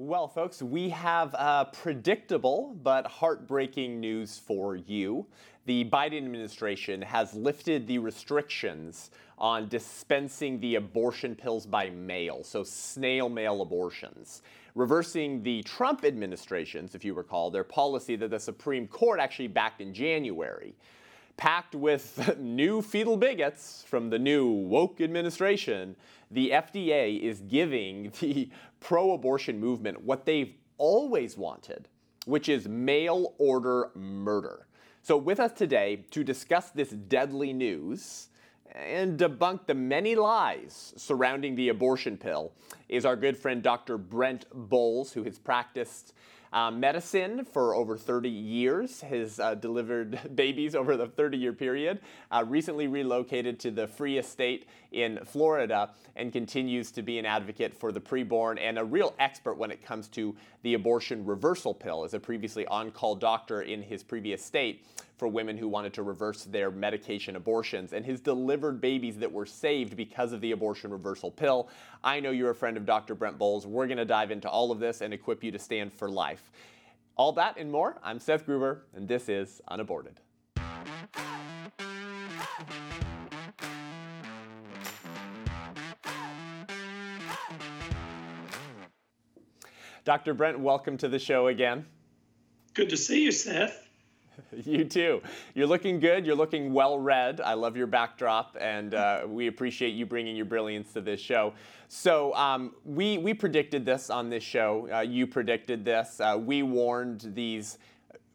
Well, folks, we have uh, predictable but heartbreaking news for you. The Biden administration has lifted the restrictions on dispensing the abortion pills by mail, so snail mail abortions, reversing the Trump administration's, if you recall, their policy that the Supreme Court actually backed in January packed with new fetal bigots from the new woke administration, the FDA is giving the pro abortion movement what they've always wanted, which is mail order murder. So, with us today to discuss this deadly news and debunk the many lies surrounding the abortion pill is our good friend Dr. Brent Boles, who has practiced uh, medicine for over 30 years, has uh, delivered babies over the 30 year period, uh, recently relocated to the Free State in Florida, and continues to be an advocate for the preborn and a real expert when it comes to the abortion reversal pill. As a previously on call doctor in his previous state for women who wanted to reverse their medication abortions and his delivered babies that were saved because of the abortion reversal pill. I know you're a friend of Dr. Brent Boles. We're going to dive into all of this and equip you to stand for life. All that and more. I'm Seth Gruber, and this is Unaborted. Dr. Brent, welcome to the show again. Good to see you, Seth. You too. You're looking good. You're looking well read. I love your backdrop, and uh, we appreciate you bringing your brilliance to this show. So um, we we predicted this on this show. Uh, you predicted this. Uh, we warned these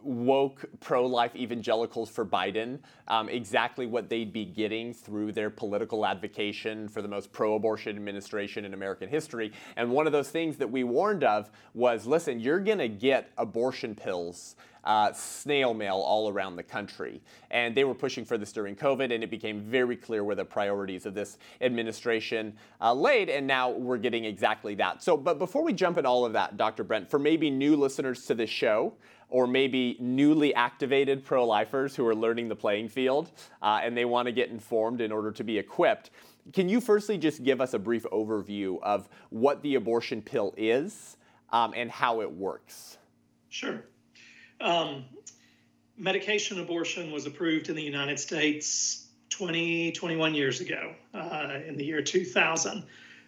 woke pro-life evangelicals for Biden um, exactly what they'd be getting through their political advocacy for the most pro-abortion administration in American history. And one of those things that we warned of was, listen, you're going to get abortion pills uh, snail mail all around the country. And they were pushing for this during COVID, and it became very clear where the priorities of this administration uh, laid, and now we're getting exactly that. So, but before we jump in all of that, Dr. Brent, for maybe new listeners to this show, or maybe newly activated pro lifers who are learning the playing field uh, and they want to get informed in order to be equipped. Can you firstly just give us a brief overview of what the abortion pill is um, and how it works? Sure. Um, medication abortion was approved in the United States 20, 21 years ago, uh, in the year 2000.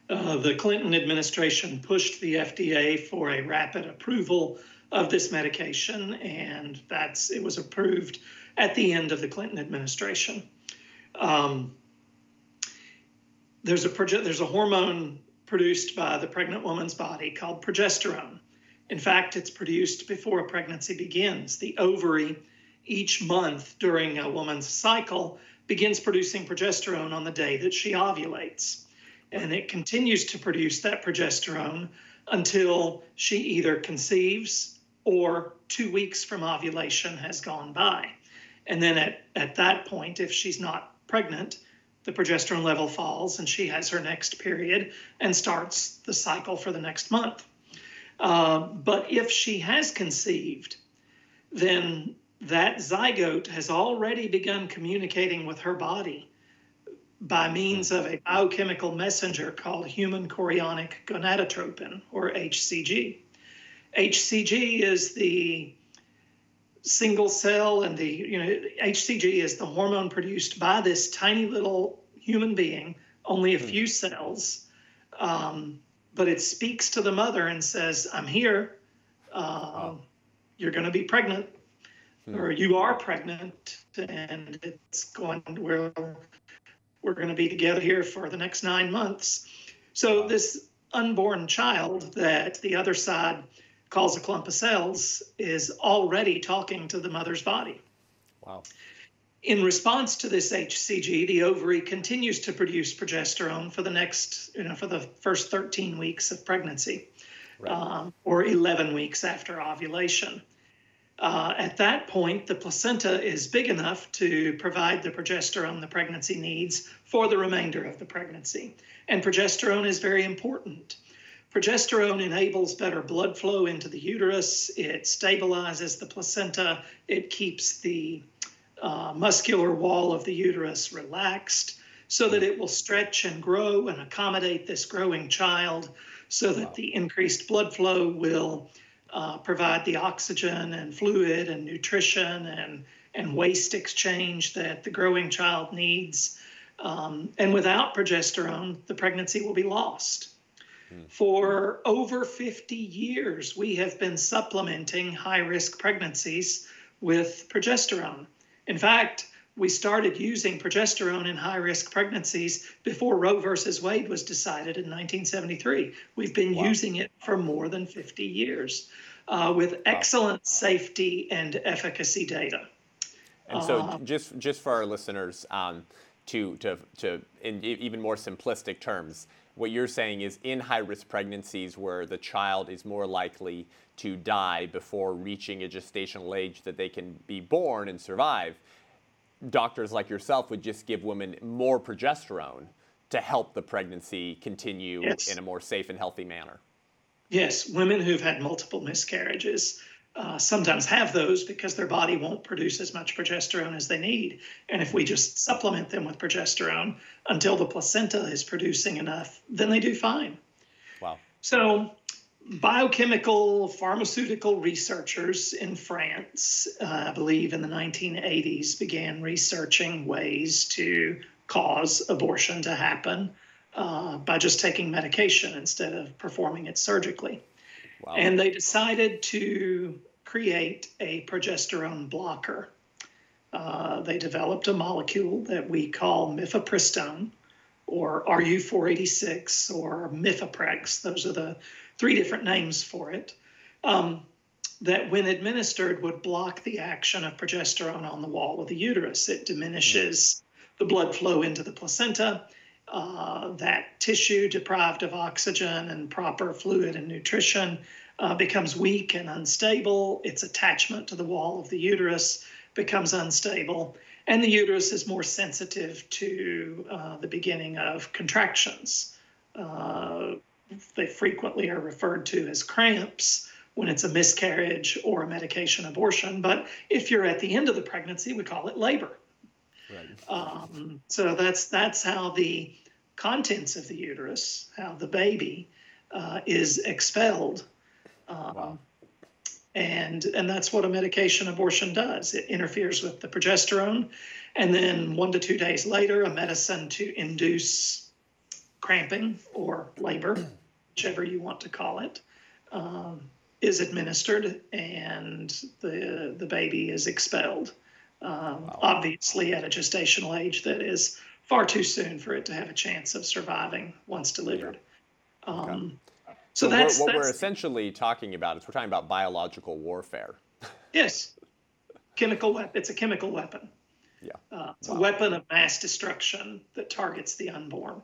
Uh, the Clinton administration pushed the FDA for a rapid approval of this medication, and that's it was approved at the end of the Clinton administration. Um, there's a there's a hormone produced by the pregnant woman's body called progesterone, in fact, it's produced before a pregnancy begins. The ovary, each month during a woman's cycle, begins producing progesterone on the day that she ovulates. And it continues to produce that progesterone until she either conceives or two weeks from ovulation has gone by. And then at, at that point, if she's not pregnant, the progesterone level falls and she has her next period and starts the cycle for the next month. Uh, but if she has conceived, then that zygote has already begun communicating with her body by means of a biochemical messenger called human chorionic gonadotropin, or HCG. HCG is the single cell and the you know HCG is the hormone produced by this tiny little human being, only a hmm. few cells, um, but it speaks to the mother and says, I'm here. Uh, You're going to be pregnant, hmm. or you are pregnant, and it's going, we're, we're going to be together here for the next nine months. So, this unborn child that the other side calls a clump of cells is already talking to the mother's body. Wow. In response to this HCG, the ovary continues to produce progesterone for the next, you know, for the first 13 weeks of pregnancy, right. um, or 11 weeks after ovulation. Uh, at that point, the placenta is big enough to provide the progesterone the pregnancy needs for the remainder of the pregnancy. And progesterone is very important. Progesterone enables better blood flow into the uterus, it stabilizes the placenta, it keeps the uh, muscular wall of the uterus relaxed so that it will stretch and grow and accommodate this growing child so that wow. the increased blood flow will uh, provide the oxygen and fluid and nutrition and, and waste exchange that the growing child needs. Um, and without progesterone, the pregnancy will be lost. Mm. For over 50 years, we have been supplementing high risk pregnancies with progesterone. In fact, we started using progesterone in high risk pregnancies before Roe versus Wade was decided in 1973. We've been wow. using it for more than 50 years uh, with excellent wow. safety and efficacy data. And so, uh, just just for our listeners, um, to to to in even more simplistic terms, what you're saying is in high risk pregnancies where the child is more likely to die before reaching a gestational age that they can be born and survive doctors like yourself would just give women more progesterone to help the pregnancy continue yes. in a more safe and healthy manner. Yes, women who've had multiple miscarriages uh, sometimes have those because their body won't produce as much progesterone as they need. And if we just supplement them with progesterone until the placenta is producing enough, then they do fine. Wow. So biochemical pharmaceutical researchers in France, uh, I believe in the 1980s, began researching ways to cause abortion to happen uh, by just taking medication instead of performing it surgically. Wow. And they decided to create a progesterone blocker. Uh, they developed a molecule that we call mifepristone or RU486 or Mifeprex. Those are the three different names for it, um, that when administered would block the action of progesterone on the wall of the uterus. It diminishes the blood flow into the placenta. Uh, that tissue deprived of oxygen and proper fluid and nutrition uh, becomes weak and unstable. Its attachment to the wall of the uterus becomes unstable, and the uterus is more sensitive to uh, the beginning of contractions. Uh, they frequently are referred to as cramps when it's a miscarriage or a medication abortion. But if you're at the end of the pregnancy, we call it labor. Right. Um, so that's that's how the contents of the uterus, how the baby uh, is expelled. Um, wow. And, and that's what a medication abortion does. It interferes with the progesterone. And then one to two days later, a medicine to induce cramping or labor, whichever you want to call it, um, is administered and the, the baby is expelled. Um, wow. Obviously, at a gestational age that is far too soon for it to have a chance of surviving once delivered. Um, okay. So, so that's what that's, we're essentially talking about is we're talking about biological warfare. yes, chemical weapon. It's a chemical weapon. Yeah, uh, it's wow. a weapon of mass destruction that targets the unborn.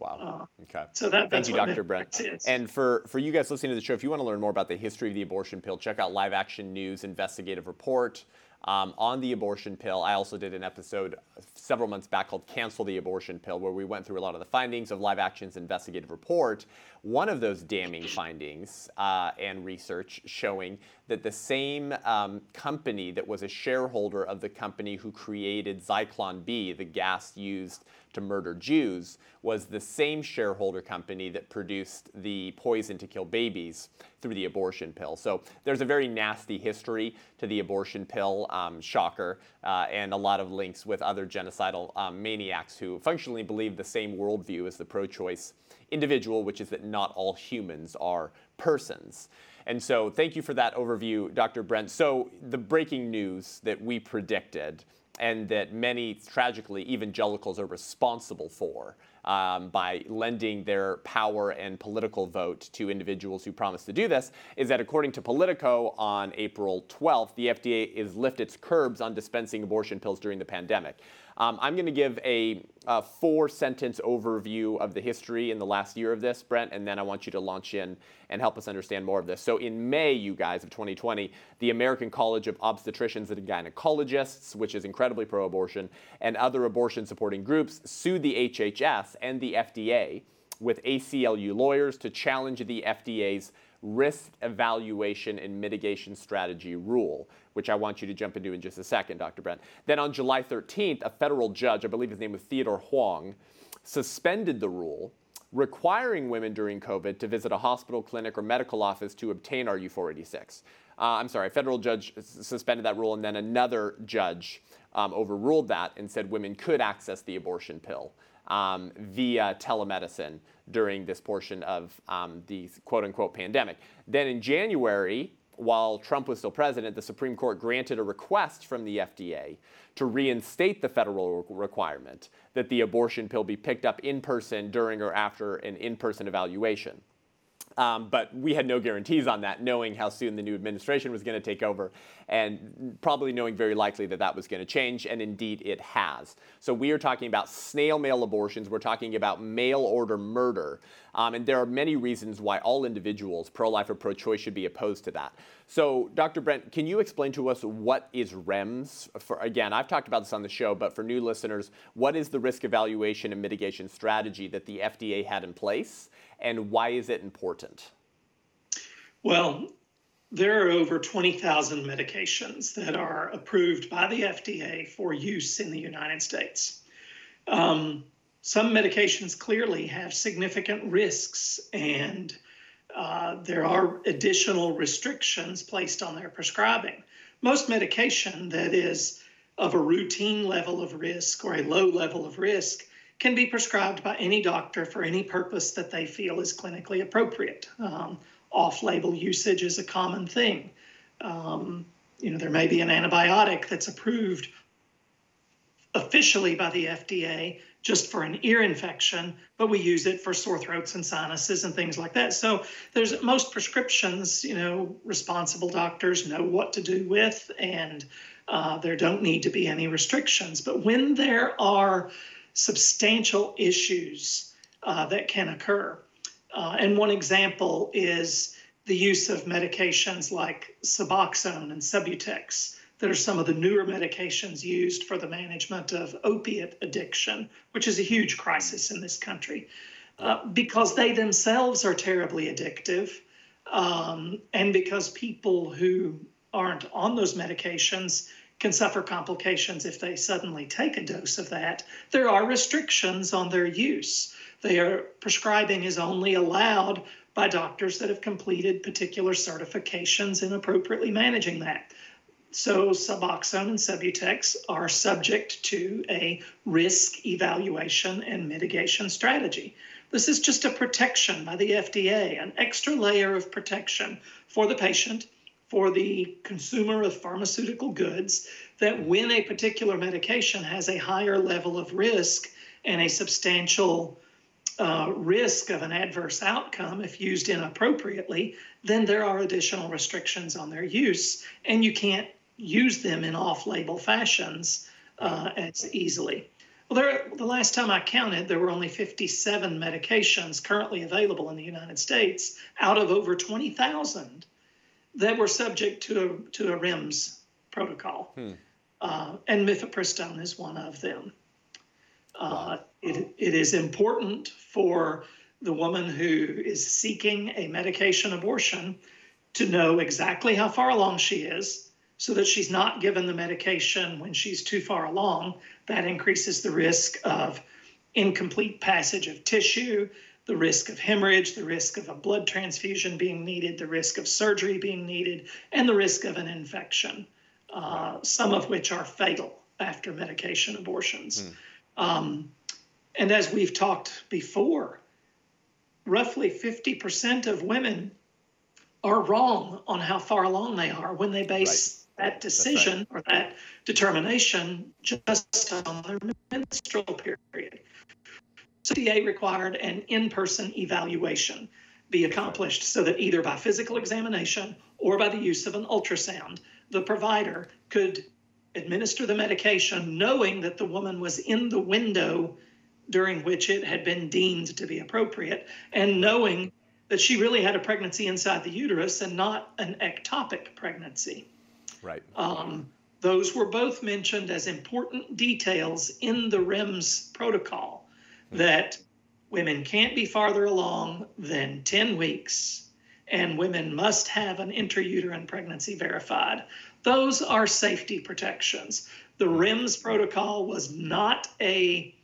Wow. Uh, okay. So that, Thank you, Dr. Brent. And for, for you guys listening to the show, if you want to learn more about the history of the abortion pill, check out Live Action News investigative report um, on the abortion pill. I also did an episode several months back called Cancel the Abortion Pill, where we went through a lot of the findings of Live Action's investigative report. One of those damning findings uh, and research showing that the same um, company that was a shareholder of the company who created Zyklon B, the gas used to murder Jews, was the same shareholder company that produced the poison to kill babies through the abortion pill. So there's a very nasty history to the abortion pill, um, shocker, uh, and a lot of links with other genocidal um, maniacs who functionally believe the same worldview as the pro choice individual, which is that not all humans are persons. And so, thank you for that overview, Dr. Brent. So, the breaking news that we predicted and that many, tragically, evangelicals are responsible for um, by lending their power and political vote to individuals who promise to do this is that according to Politico on April 12th, the FDA is lift its curbs on dispensing abortion pills during the pandemic. Um, I'm going to give a, a four sentence overview of the history in the last year of this, Brent, and then I want you to launch in and help us understand more of this. So, in May, you guys, of 2020, the American College of Obstetricians and Gynecologists, which is incredibly pro abortion, and other abortion supporting groups sued the HHS and the FDA with ACLU lawyers to challenge the FDA's risk evaluation and mitigation strategy rule which I want you to jump into in just a second, Dr. Brent. Then on July 13th, a federal judge, I believe his name was Theodore Chuang, suspended the rule requiring women during COVID to visit a hospital, clinic, or medical office to obtain RU486. Uh, I'm sorry, a federal judge suspended that rule, and then another judge um, overruled that and said women could access the abortion pill um, via telemedicine during this portion of um, the quote unquote pandemic. Then in January, while Trump was still president, the Supreme Court granted a request from the FDA to reinstate the federal requirement that the abortion pill be picked up in person during or after an in person evaluation. Um, but we had no guarantees on that, knowing how soon the new administration was going to take over, and probably knowing very likely that that was going to change, and indeed it has. So we are talking about snail mail abortions. We're talking about mail order murder, um, and there are many reasons why all individuals, pro-life or pro-choice, should be opposed to that. So, Dr. Brent, can you explain to us what is REMS? For again, I've talked about this on the show, but for new listeners, what is the risk evaluation and mitigation strategy that the FDA had in place? And why is it important? Well, there are over 20,000 medications that are approved by the FDA for use in the United States. Um, some medications clearly have significant risks, and uh, there are additional restrictions placed on their prescribing. Most medication that is of a routine level of risk or a low level of risk can be prescribed by any doctor for any purpose that they feel is clinically appropriate. Um, off label usage is a common thing. Um, you know, there may be an antibiotic that's approved officially by the FDA just for an ear infection, but we use it for sore throats and sinuses and things like that. So there's most prescriptions, you know, responsible doctors know what to do with, and uh, there don't need to be any restrictions. But when there are substantial issues uh, that can occur. Uh, and one example is the use of medications like Suboxone and Subutex that are some of the newer medications used for the management of opiate addiction, which is a huge crisis in this country, uh, because they themselves are terribly addictive, um, and because people who aren't on those medications can suffer complications if they suddenly take a dose of that. There are restrictions on their use. Their prescribing is only allowed by doctors that have completed particular certifications in appropriately managing that. So, Suboxone and Subutex are subject to a risk evaluation and mitigation strategy. This is just a protection by the FDA, an extra layer of protection for the patient for the consumer of pharmaceutical goods that when a particular medication has a higher level of risk and a substantial uh, risk of an adverse outcome if used inappropriately, then there are additional restrictions on their use, and you can't use them in off label fashions uh, as easily. Well, there, the last time I counted, there were only 57 medications currently available in the United States out of over 20,000 that were subject to a, to a REMS protocol. Hmm. Uh, and mifepristone is one of them. Uh, it, it is important for the woman who is seeking a medication abortion to know exactly how far along she is so that she's not given the medication when she's too far along. That increases the risk of incomplete passage of tissue, the risk of hemorrhage, the risk of a blood transfusion being needed, the risk of surgery being needed, and the risk of an infection, uh, some of which are fatal after medication abortions. Mm. Um, and as we've talked before, roughly 50% of women are wrong on how far along they are when they base right. that decision right. or that determination just on their menstrual period. FDA required an in person evaluation be accomplished so that either by physical examination or by the use of an ultrasound, the provider could administer the medication knowing that the woman was in the window during which it had been deemed to be appropriate and knowing that she really had a pregnancy inside the uterus and not an ectopic pregnancy. Right. Um, those were both mentioned as important details in the REMS protocol that hmm. women can't be farther along than 10 weeks and women must have an intrauterine pregnancy verified. Those are safety protections. The hmm. REMS protocol was not a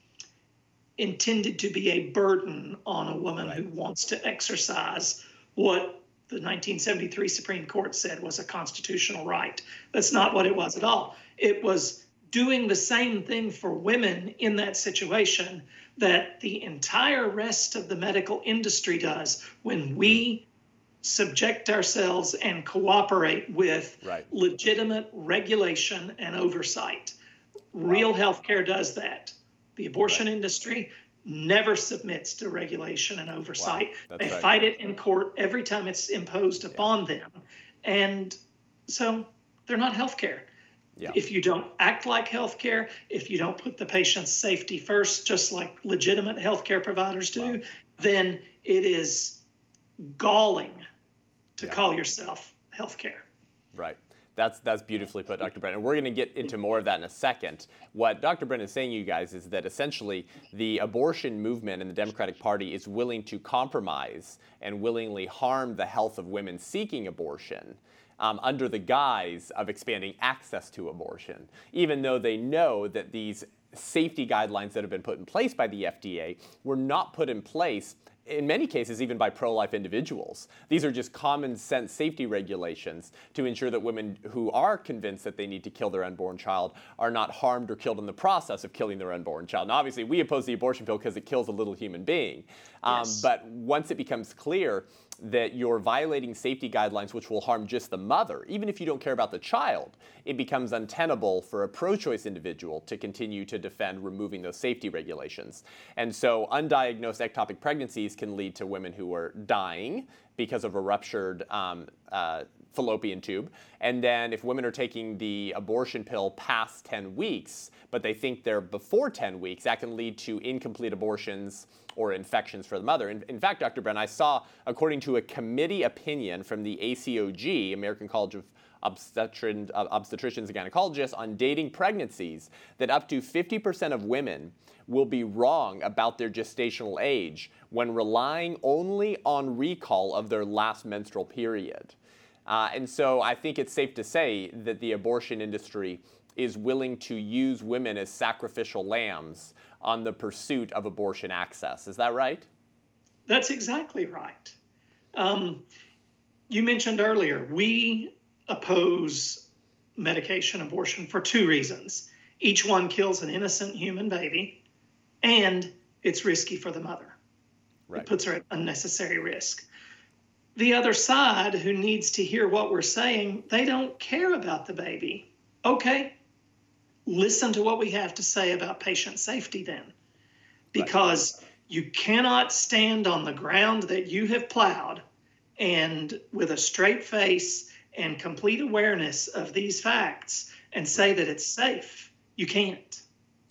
intended to be a burden on a woman who wants to exercise what the 1973 Supreme Court said was a constitutional right. That's not what it was at all. It was doing the same thing for women in that situation that the entire rest of the medical industry does when mm-hmm. we subject ourselves and cooperate with right. legitimate regulation and oversight. Wow. Real healthcare does that. The abortion right. industry never submits to regulation and oversight. Wow. They right. fight it in court every time it's imposed yeah. upon them. And so they're not healthcare. Yeah. If you don't act like healthcare, if you don't put the patient's safety first, just like legitimate healthcare providers do, wow. then it is galling to yeah. call yourself healthcare. Right. That's that's beautifully put, Dr. Brent. And we're going to get into more of that in a second. What Dr. Brent is saying, you guys, is that essentially the abortion movement in the Democratic Party is willing to compromise and willingly harm the health of women seeking abortion um, under the guise of expanding access to abortion, even though they know that these safety guidelines that have been put in place by the FDA were not put in place in many cases, even by pro life individuals. These are just common sense safety regulations to ensure that women who are convinced that they need to kill their unborn child are not harmed or killed in the process of killing their unborn child. Now, obviously, we oppose the abortion pill because it kills a little human being. Um, yes. But once it becomes clear that you're violating safety guidelines which will harm just the mother, even if you don't care about the child, it becomes untenable for a pro choice individual to continue to defend removing those safety regulations. And so, undiagnosed ectopic pregnancies can lead to women who are dying because of a ruptured um, uh, fallopian tube. And then, if women are taking the abortion pill past 10 weeks, but they think they're before 10 weeks, that can lead to incomplete abortions or infections for the mother. In, in fact, Dr. Brent, I saw, according to a committee opinion from the ACOG, American College of Obstetri- uh, Obstetricians and Gynecologists, on dating pregnancies, that up to 50% of women will be wrong about their gestational age when relying only on recall of their last menstrual period. Uh, and so I think it's safe to say that the abortion industry is willing to use women as sacrificial lambs on the pursuit of abortion access. Is that right? That's exactly right. Um, you mentioned earlier, we oppose medication abortion for two reasons. Each one kills an innocent human baby, and it's risky for the mother. Right. It puts her at unnecessary risk. The other side, who needs to hear what we're saying, they don't care about the baby. Okay, listen to what we have to say about patient safety then. Because right. you cannot stand on the ground that you have plowed and with a straight face and complete awareness of these facts and say that it's safe. You can't.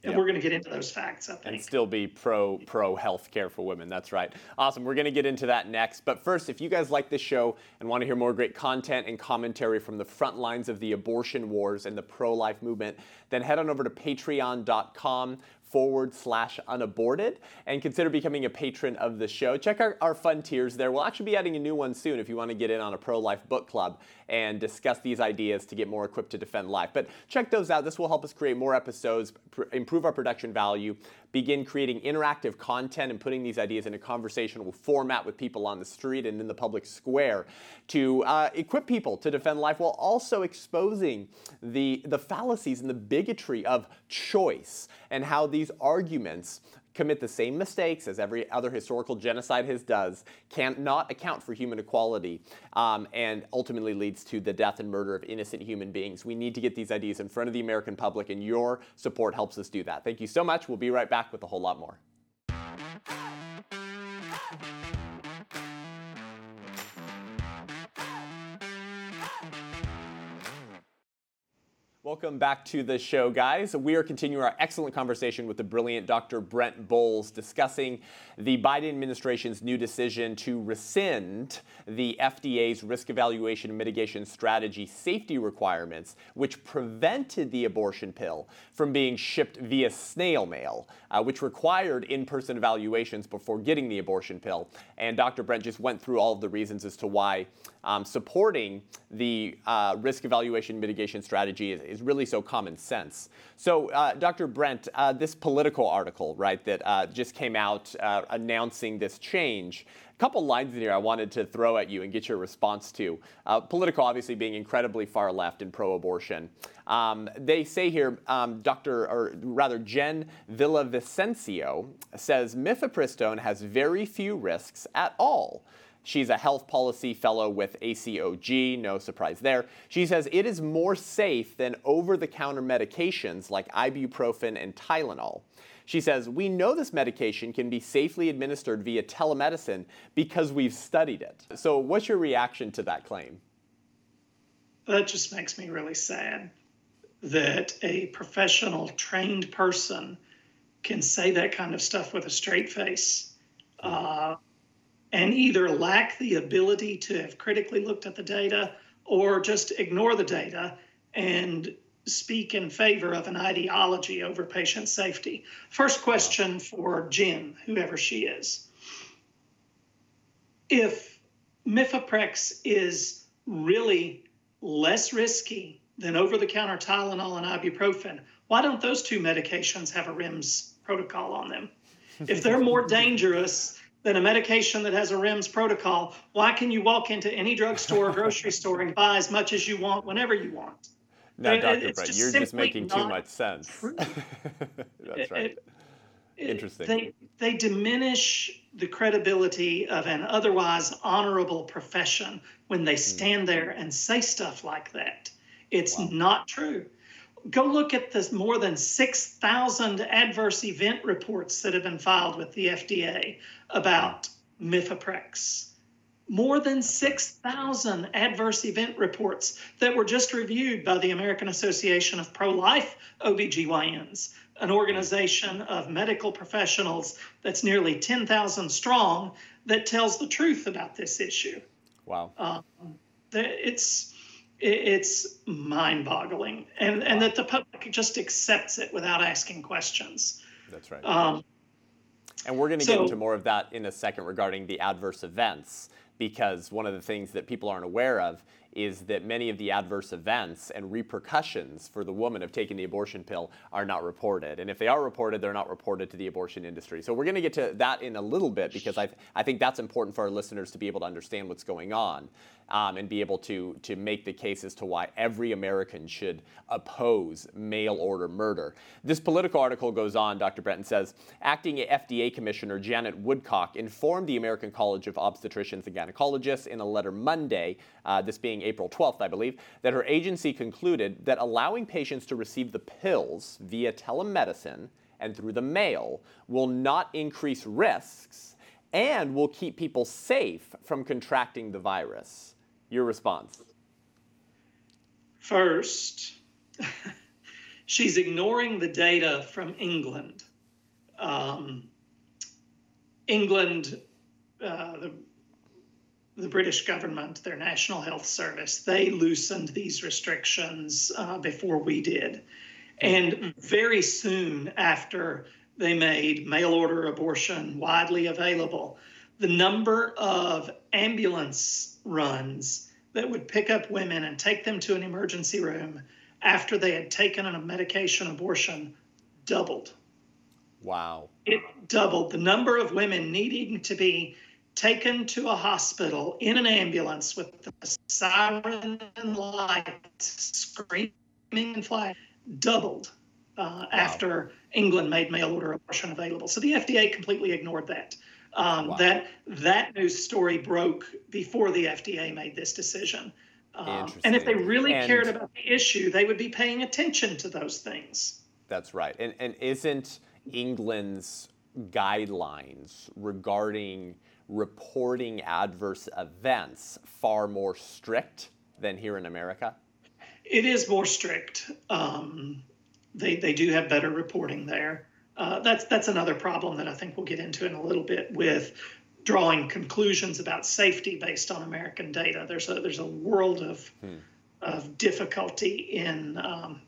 And yep. we're going to get into those facts, I think. And still be pro pro health care for women. That's right. Awesome. We're going to get into that next. But first, if you guys like this show and want to hear more great content and commentary from the front lines of the abortion wars and the pro life movement, then head on over to patreon.com forward slash unaborted and consider becoming a patron of the show. Check our, our fun tiers there. We'll actually be adding a new one soon if you want to get in on a pro life book club and discuss these ideas to get more equipped to defend life. But check those out. This will help us create more episodes, pr- improve our production value, begin creating interactive content and putting these ideas in a conversational format with people on the street and in the public square to uh, equip people to defend life while also exposing the, the fallacies and the bigotry of choice and how these arguments commit the same mistakes as every other historical genocide has does, cannot account for human equality, um, and ultimately leads to the death and murder of innocent human beings. We need to get these ideas in front of the American public, and your support helps us do that. Thank you so much. We'll be right back with a whole lot more. Welcome back to the show, guys. We are continuing our excellent conversation with the brilliant Dr. Brent Boles discussing the Biden administration's new decision to rescind the FDA's risk evaluation and mitigation strategy safety requirements, which prevented the abortion pill from being shipped via snail mail, uh, which required in person evaluations before getting the abortion pill. And Dr. Brent just went through all of the reasons as to why um, supporting the uh, risk evaluation mitigation strategy is, is, really so common sense. So, uh, Dr. Brent, uh, this Politico article, right, that uh, just came out uh, announcing this change, a couple lines in here I wanted to throw at you and get your response to. Uh, Politico obviously being incredibly far left and pro-abortion. Um, they say here, um, Dr. or rather Jen Villavicencio says mifepristone has very few risks at all. She's a health policy fellow with ACOG, no surprise there. She says it is more safe than over the counter medications like ibuprofen and Tylenol. She says, We know this medication can be safely administered via telemedicine because we've studied it. So, what's your reaction to that claim? That just makes me really sad that a professional, trained person can say that kind of stuff with a straight face. Uh, and either lack the ability to have critically looked at the data or just ignore the data and speak in favor of an ideology over patient safety. First question for Jen, whoever she is. If Mifeprex is really less risky than over the counter Tylenol and ibuprofen, why don't those two medications have a REMS protocol on them? If they're more dangerous than a medication that has a REMS protocol. Why can you walk into any drugstore or grocery store and buy as much as you want whenever you want? Now, Dr. Brent, you're just making too much sense. That's right. It, Interesting. They, they diminish the credibility of an otherwise honorable profession when they hmm. stand there and say stuff like that. It's wow. not true go look at the more than 6,000 adverse event reports that have been filed with the FDA about Mifeprex. More than 6,000 adverse event reports that were just reviewed by the American Association of Pro Life OBGYNs, an organization of medical professionals that's nearly 10,000 strong that tells the truth about this issue. Wow. Um, it's it's mind-boggling, and and that the public just accepts it without asking questions. That's right. Um, and we're going to so, get into more of that in a second regarding the adverse events, because one of the things that people aren't aware of is that many of the adverse events and repercussions for the woman of taking the abortion pill are not reported. And if they are reported, they're not reported to the abortion industry. So we're going to get to that in a little bit because I, th- I think that's important for our listeners to be able to understand what's going on um, and be able to, to make the case as to why every American should oppose mail order murder. This Politico article goes on, Dr. Breton says Acting FDA Commissioner Janet Woodcock informed the American College of Obstetricians and Gynecologists in a letter Monday, uh, this being April 12th, I believe, that her agency concluded that allowing patients to receive the pills via telemedicine and through the mail will not increase risks and will keep people safe from contracting the virus. Your response? First, she's ignoring the data from England. Um, England, uh, the, the, British government, their National Health Service, they loosened these restrictions uh, before we did. And very soon after they made mail order abortion widely available, the number of ambulance runs that would pick up women and take them to an emergency room after they had taken a medication abortion doubled. Wow. It doubled. The number of women needing to be taken to a hospital in an ambulance with the siren and light screaming and flying doubled uh, wow. after England made mail order abortion available. So the FDA completely ignored that. Um, wow. That that news story broke before the FDA made this decision. Um, and if they really and cared about the issue, they would be paying attention to those things. That's right. And and isn't England's guidelines regarding reporting adverse events far more strict than here in America? It is more strict. Um, they they do have better reporting there uh, that's that's another problem that I think we'll get into in a little bit with drawing conclusions about safety based on American data. There's a there's a world of hmm. of difficulty in um,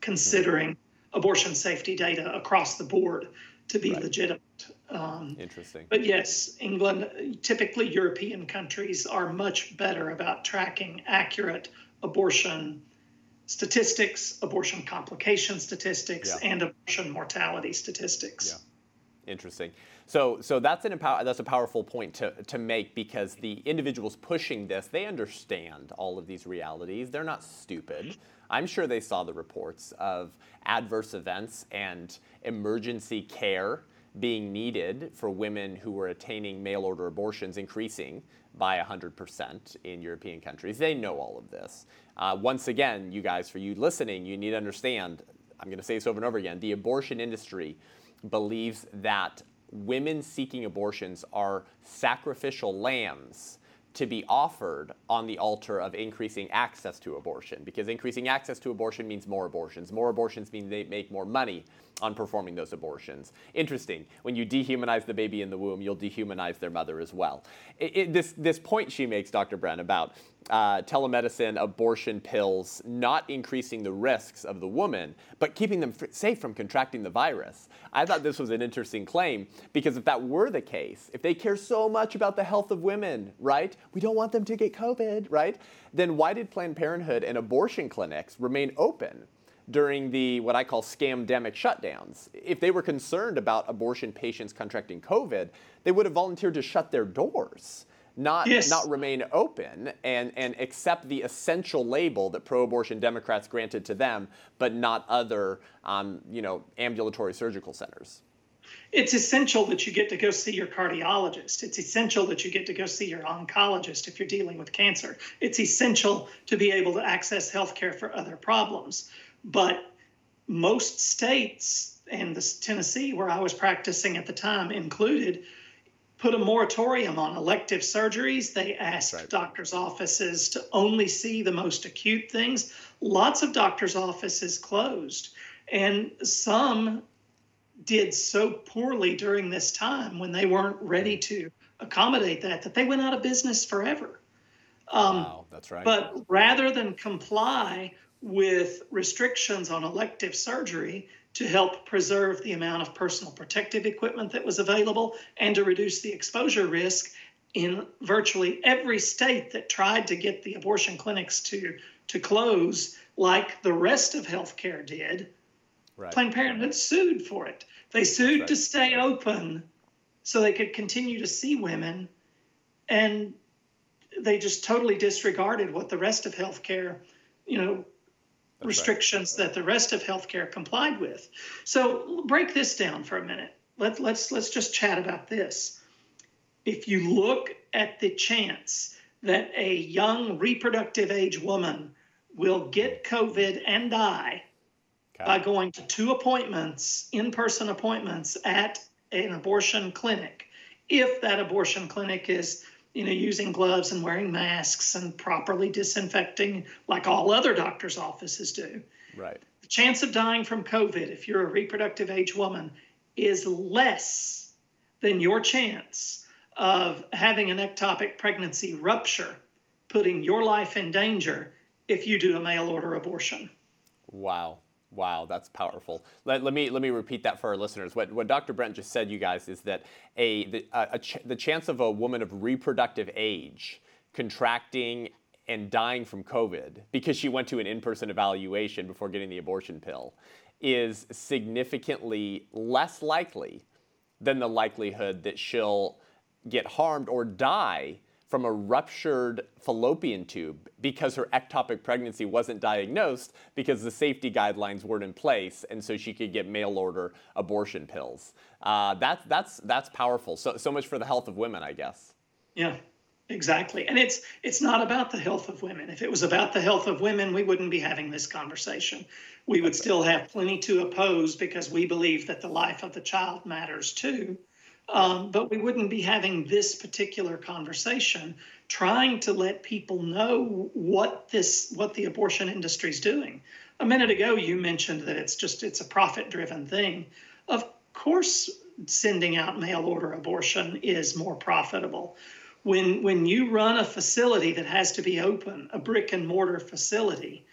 considering hmm. abortion safety data across the board to be right. legitimate. Um, Interesting. But yes, England, typically European countries are much better about tracking accurate abortion statistics, abortion complication statistics, yeah. and abortion mortality statistics. Yeah. Interesting. So, so that's an empower, that's a powerful point to, to make because the individuals pushing this, they understand all of these realities. They're not stupid. I'm sure they saw the reports of adverse events and emergency care being needed for women who were attaining mail order abortions increasing by 100% in European countries. They know all of this. Uh, once again, you guys, for you listening, you need to understand I'm going to say this over and over again the abortion industry believes that women seeking abortions are sacrificial lambs to be offered on the altar of increasing access to abortion because increasing access to abortion means more abortions. More abortions mean they make more money on performing those abortions. Interesting. When you dehumanize the baby in the womb, you'll dehumanize their mother as well. It, it, this, this point she makes, Dr. Brent, about uh, telemedicine, abortion pills, not increasing the risks of the woman, but keeping them f- safe from contracting the virus. I thought this was an interesting claim because if that were the case, if they care so much about the health of women, right? We don't want them to get COVID, right? Then why did Planned Parenthood and abortion clinics remain open? during the what I call scamdemic shutdowns. If they were concerned about abortion patients contracting COVID, they would have volunteered to shut their doors, not yes. not remain open and and accept the essential label that pro-abortion Democrats granted to them, but not other um, you know ambulatory surgical centers. It's essential that you get to go see your cardiologist. It's essential that you get to go see your oncologist if you're dealing with cancer. It's essential to be able to access health care for other problems. But most states, and the Tennessee, where I was practicing at the time, included, put a moratorium on elective surgeries. They asked right. doctors' offices to only see the most acute things. Lots of doctors' offices closed, and some did so poorly during this time when they weren't ready to accommodate that that they went out of business forever. Um, wow, that's right. But rather than comply with restrictions on elective surgery to help preserve the amount of personal protective equipment that was available and to reduce the exposure risk in virtually every state that tried to get the abortion clinics to to close like the rest of healthcare did right. planned parenthood sued for it they sued right. to stay open so they could continue to see women and they just totally disregarded what the rest of healthcare you know restrictions right. that the rest of healthcare complied with. So break this down for a minute. Let, let's let's just chat about this. If you look at the chance that a young reproductive age woman will get COVID and die okay. by going to two appointments, in-person appointments at an abortion clinic, if that abortion clinic is you know, using gloves and wearing masks and properly disinfecting like all other doctors' offices do. Right. The chance of dying from COVID, if you're a reproductive age woman, is less than your chance of having an ectopic pregnancy rupture, putting your life in danger if you do a mail order abortion. Wow. Wow, that's powerful. Let, let, me let me repeat that for our listeners. What, what Dr. Brent just said, you guys, is that a the, a, a ch- the chance of a woman of reproductive age contracting and dying from COVID because she went to an in-person evaluation before getting the abortion pill is significantly less likely than the likelihood that she'll get harmed or die from a ruptured fallopian tube because her ectopic pregnancy wasn't diagnosed because the safety guidelines weren't in place, and so she could get mail order abortion pills. Uh, that's that's that's powerful. So so much for the health of women, I guess. Yeah, exactly. And it's it's not about the health of women. If it was about the health of women, we wouldn't be having this conversation. We would still have plenty to oppose because we believe that the life of the child matters too. Um, but we wouldn't be having this particular conversation trying to let people know what this what the abortion industry is doing. A minute ago you mentioned that it's just it's a profit driven thing. Of course sending out mail order abortion is more profitable. When when you run a facility that has to be open a brick and mortar facility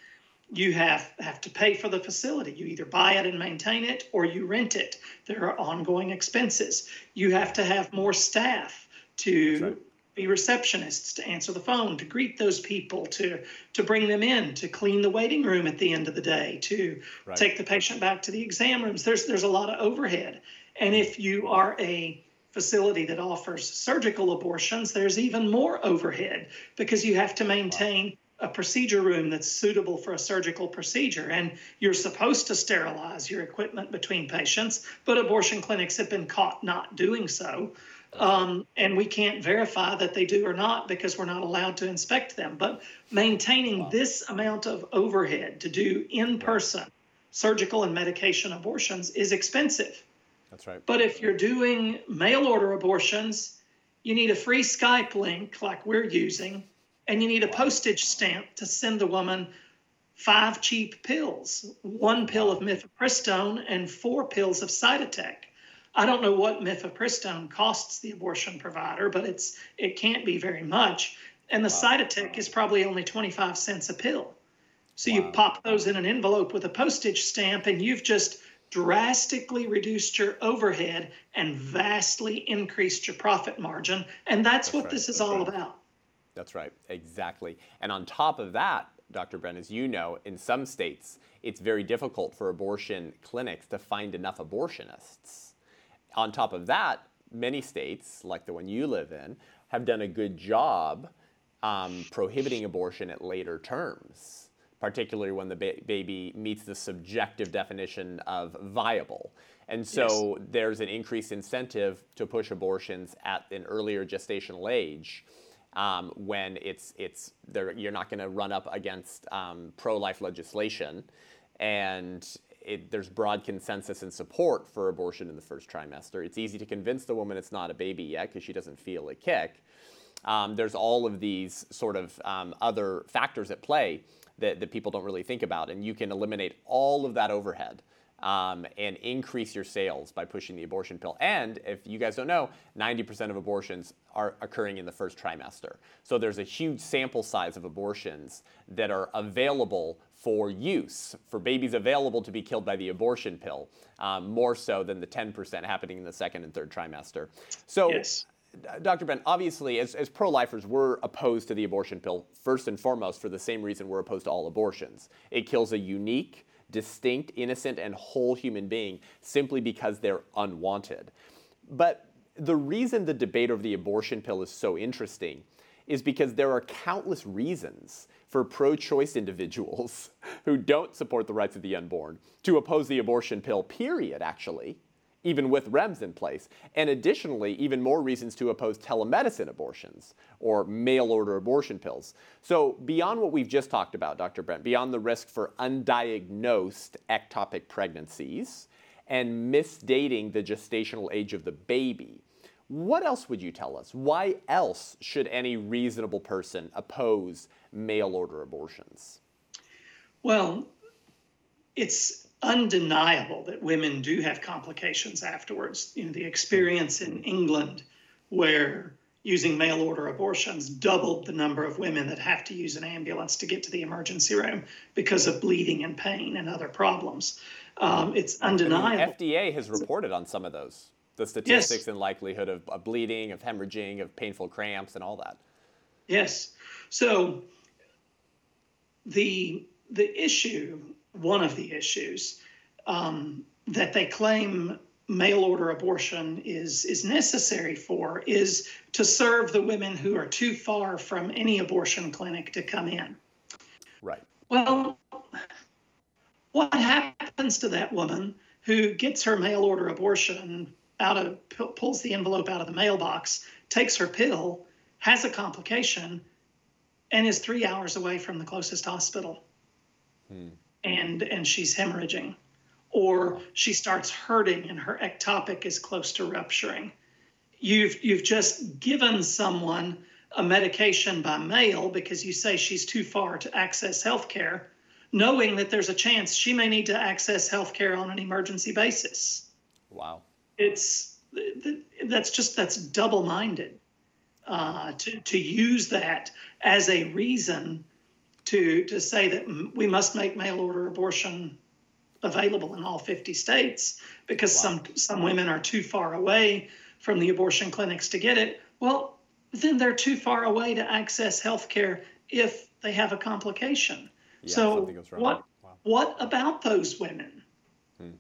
you have have to pay for the facility. You either buy it and maintain it, or you rent it. There are ongoing expenses. You have to have more staff to right. be receptionists, to answer the phone, to greet those people, to to bring them in, to clean the waiting room at the end of the day, to right. take the patient back to the exam rooms. There's there's a lot of overhead, and if you are a facility that offers surgical abortions, there's even more overhead because you have to maintain. A procedure room that's suitable for a surgical procedure. And you're supposed to sterilize your equipment between patients, but abortion clinics have been caught not doing so. Um, and we can't verify that they do or not because we're not allowed to inspect them. But maintaining wow. this amount of overhead to do in person surgical and medication abortions is expensive. That's right. But if you're doing mail order abortions, you need a free Skype link like we're using and you need a postage stamp to send the woman five cheap pills one pill of mifepristone and four pills of cytotec i don't know what mifepristone costs the abortion provider but it's it can't be very much and the wow. cytotec is probably only 25 cents a pill so wow. you pop those in an envelope with a postage stamp and you've just drastically reduced your overhead and vastly increased your profit margin and that's, that's what right. this is that's all right. about that's right, exactly. And on top of that, Dr. Brent, as you know, in some states, it's very difficult for abortion clinics to find enough abortionists. On top of that, many states, like the one you live in, have done a good job um, prohibiting abortion at later terms, particularly when the ba- baby meets the subjective definition of viable. And so yes. there's an increased incentive to push abortions at an earlier gestational age um, when it's it's you're not going to run up against um, pro-life legislation, and it, there's broad consensus and support for abortion in the first trimester. It's easy to convince the woman it's not a baby yet because she doesn't feel a kick. Um, there's all of these sort of um, other factors at play that, that people don't really think about, and you can eliminate all of that overhead um, and increase your sales by pushing the abortion pill. And if you guys don't know, 90% of abortions are occurring in the first trimester. So there's a huge sample size of abortions that are available for use, for babies available to be killed by the abortion pill, um, more so than the 10% happening in the second and third trimester. So, yes. Dr. Ben, obviously, as, as pro lifers, we're opposed to the abortion pill first and foremost for the same reason we're opposed to all abortions. It kills a unique, distinct, innocent, and whole human being simply because they're unwanted. But the reason the debate over the abortion pill is so interesting is because there are countless reasons for pro choice individuals who don't support the rights of the unborn to oppose the abortion pill, period, actually even with REMS in place. And additionally, even more reasons to oppose telemedicine abortions or mail order abortion pills. So, beyond what we've just talked about, Dr. Brent, beyond the risk for undiagnosed ectopic pregnancies and misdating the gestational age of the baby, what else would you tell us? Why else should any reasonable person oppose mail order abortions? Well, it's undeniable that women do have complications afterwards. You know, the experience in England where using mail order abortions doubled the number of women that have to use an ambulance to get to the emergency room because of bleeding and pain and other problems. Um, it's undeniable. I mean, FDA has reported on some of those the statistics yes. and likelihood of, of bleeding, of hemorrhaging, of painful cramps, and all that. Yes. So the the issue one of the issues um, that they claim mail order abortion is is necessary for is to serve the women who are too far from any abortion clinic to come in. Right. Well, what happens to that woman who gets her mail order abortion out of pulls the envelope out of the mailbox, takes her pill, has a complication, and is three hours away from the closest hospital? Hmm and and she's hemorrhaging or she starts hurting and her ectopic is close to rupturing. You've you've just given someone a medication by mail because you say she's too far to access health care knowing that there's a chance she may need to access health care on an emergency basis. Wow. It's that's just that's double minded uh, to, to use that as a reason to to say that we must make mail order abortion available in all 50 states because wow. some some women are too far away from the abortion clinics to get it. Well, then they're too far away to access health care if they have a complication. Yeah, so what wow. what about those women? Hmm.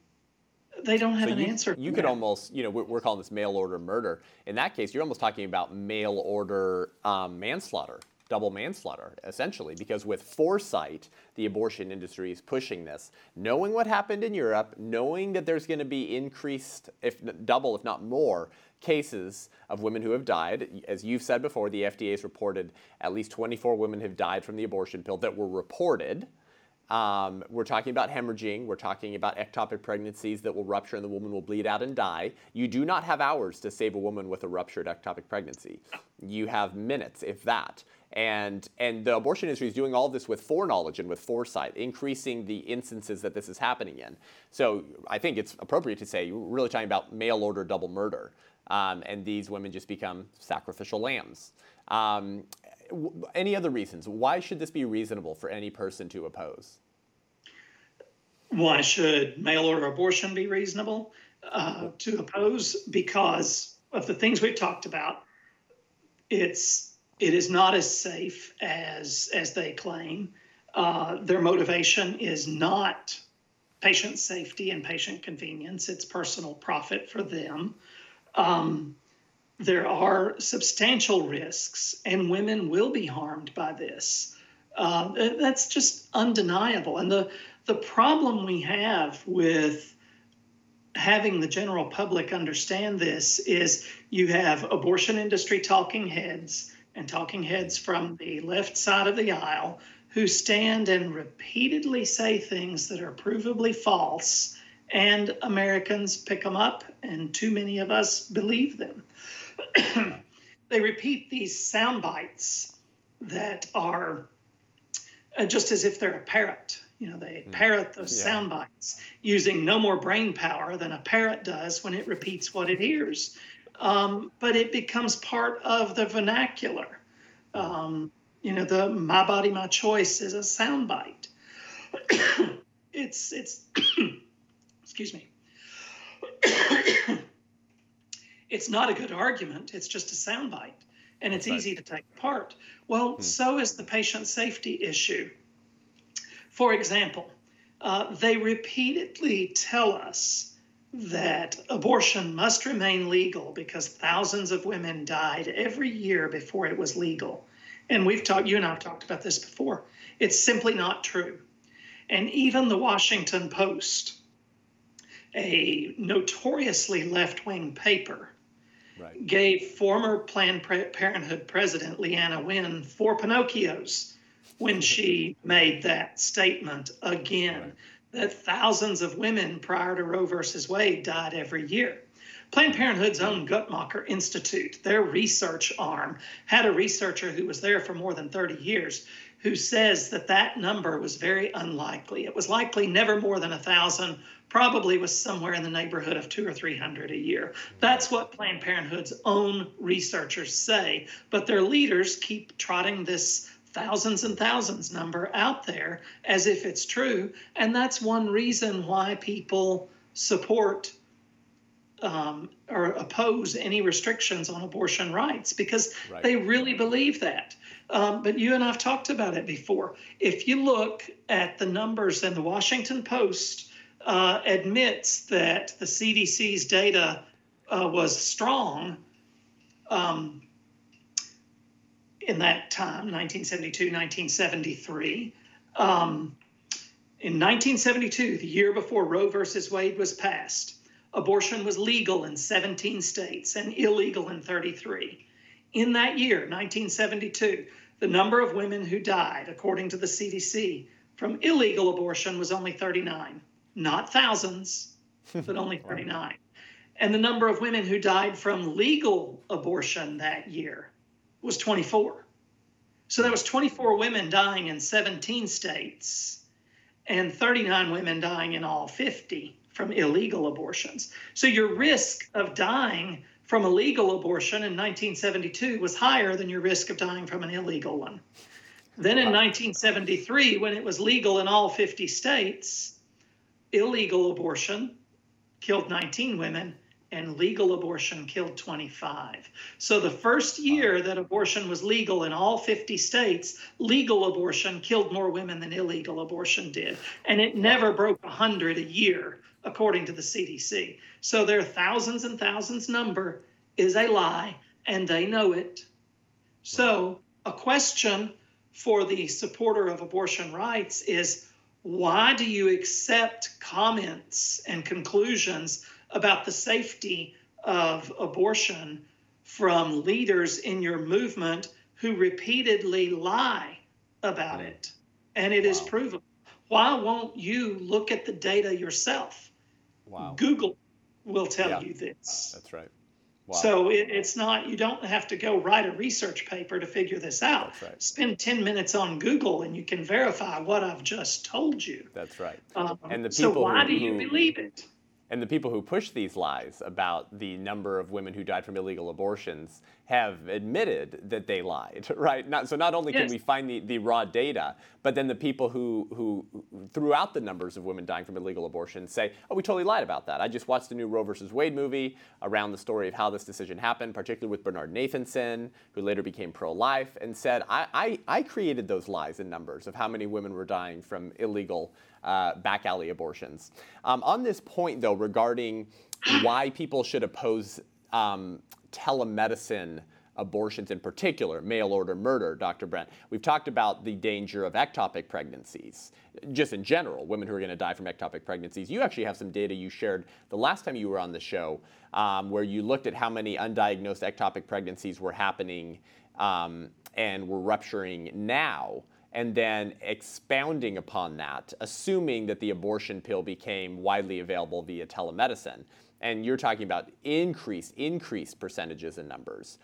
They don't have so an you, answer. You could that. almost, you know, we're calling this mail order murder. In that case, you're almost talking about mail order um, manslaughter double manslaughter, essentially, because with foresight, the abortion industry is pushing this, knowing what happened in Europe, knowing that there's going to be increased, if double, if not more, cases of women who have died. As you've said before, the FDA has reported at least 24 women have died from the abortion pill that were reported. Um, we're talking about hemorrhaging. We're talking about ectopic pregnancies that will rupture and the woman will bleed out and die. You do not have hours to save a woman with a ruptured ectopic pregnancy. You have minutes, if that. And, and the abortion industry is doing all this with foreknowledge and with foresight, increasing the instances that this is happening in. So I think it's appropriate to say we're really talking about mail order double murder. Um, and these women just become sacrificial lambs. Um, any other reasons? Why should this be reasonable for any person to oppose? Why should mail order abortion be reasonable uh, to oppose? Because of the things we've talked about. It's it is not as safe as as they claim. Uh, their motivation is not patient safety and patient convenience; it's personal profit for them. Um, there are substantial risks, and women will be harmed by this. Uh, that's just undeniable. And the the problem we have with having the general public understand this is you have abortion industry talking heads and talking heads from the left side of the aisle who stand and repeatedly say things that are provably false, and Americans pick them up, and too many of us believe them. they repeat these sound bites that are uh, just as if they're a parrot. You know, they hmm. parrot those yeah. sound bites using no more brain power than a parrot does when it repeats what it hears um, but it becomes part of the vernacular. Um, you know, the "my body, my choice" is a soundbite. it's it's excuse me. it's not a good argument. It's just a soundbite, and it's right. easy to take apart. Well, hmm. so is the patient safety issue. For example, uh, they repeatedly tell us that abortion must remain legal because thousands of women died every year before it was legal. And we've talked, you and I have talked about this before. It's simply not true. And even the Washington Post, a notoriously left wing paper, right. gave former Planned Parenthood president Leana Wen four Pinocchios when she made that statement again. Right that thousands of women prior to Roe versus Wade died every year. Planned Parenthood's own Guttmacher Institute, their research arm, had a researcher who was there for more than 30 years who says that that number was very unlikely. It was likely never more than a thousand, probably was somewhere in the neighborhood of two or 300 a year. That's what Planned Parenthood's own researchers say, but their leaders keep trotting this thousands and thousands number out there as if it's true. And that's one reason why people support um, or oppose any restrictions on abortion rights because right. they really believe that. Um, but you and I've talked about it before. If you look at the numbers, and the Washington Post uh, admits that the CDC's data uh, was strong. Um, in that time, 1972, 1973. Um, in 1972, the year before Roe versus Wade was passed, abortion was legal in 17 states and illegal in 33. In that year, 1972, the number of women who died, according to the CDC, from illegal abortion was only 39. Not thousands, but only 39. And the number of women who died from legal abortion that year was 24. So there was 24 women dying in 17 states and 39 women dying in all 50 from illegal abortions. So your risk of dying from a legal abortion in 1972 was higher than your risk of dying from an illegal one. Then in 1973, when it was legal in all 50 states, illegal abortion killed 19 women and legal abortion killed 25. So the first year that abortion was legal in all 50 states, legal abortion killed more women than illegal abortion did. And it never broke 100 a year, according to the CDC. So their thousands and thousands number is a lie, and they know it. So a question for the supporter of abortion rights is why do you accept comments and conclusions about the safety of abortion from leaders in your movement who repeatedly lie about it. And it wow. is proven. Why won't you look at the data yourself? Wow. Google will tell yeah. you this. That's right. Wow. So it, it's not, you don't have to go write a research paper to figure this out. Right. Spend 10 minutes on Google and you can verify what I've just told you. That's right. Um, and the people so why who, do you believe it? And the people who push these lies about the number of women who died from illegal abortions have admitted that they lied, right? Not, so not only yes. can we find the, the raw data, but then the people who, who threw out the numbers of women dying from illegal abortions say, oh, we totally lied about that. I just watched the new Roe versus Wade movie around the story of how this decision happened, particularly with Bernard Nathanson, who later became pro-life, and said, I, I, I created those lies and numbers of how many women were dying from illegal uh, back alley abortions. Um, on this point, though, regarding why people should oppose um, telemedicine abortions in particular, mail order murder, Dr. Brent. We've talked about the danger of ectopic pregnancies, just in general, women who are going to die from ectopic pregnancies. You actually have some data you shared the last time you were on the show um, where you looked at how many undiagnosed ectopic pregnancies were happening um, and were rupturing now and then expounding upon that, assuming that the abortion pill became widely available via telemedicine. And you're talking about increase, increased percentages and numbers.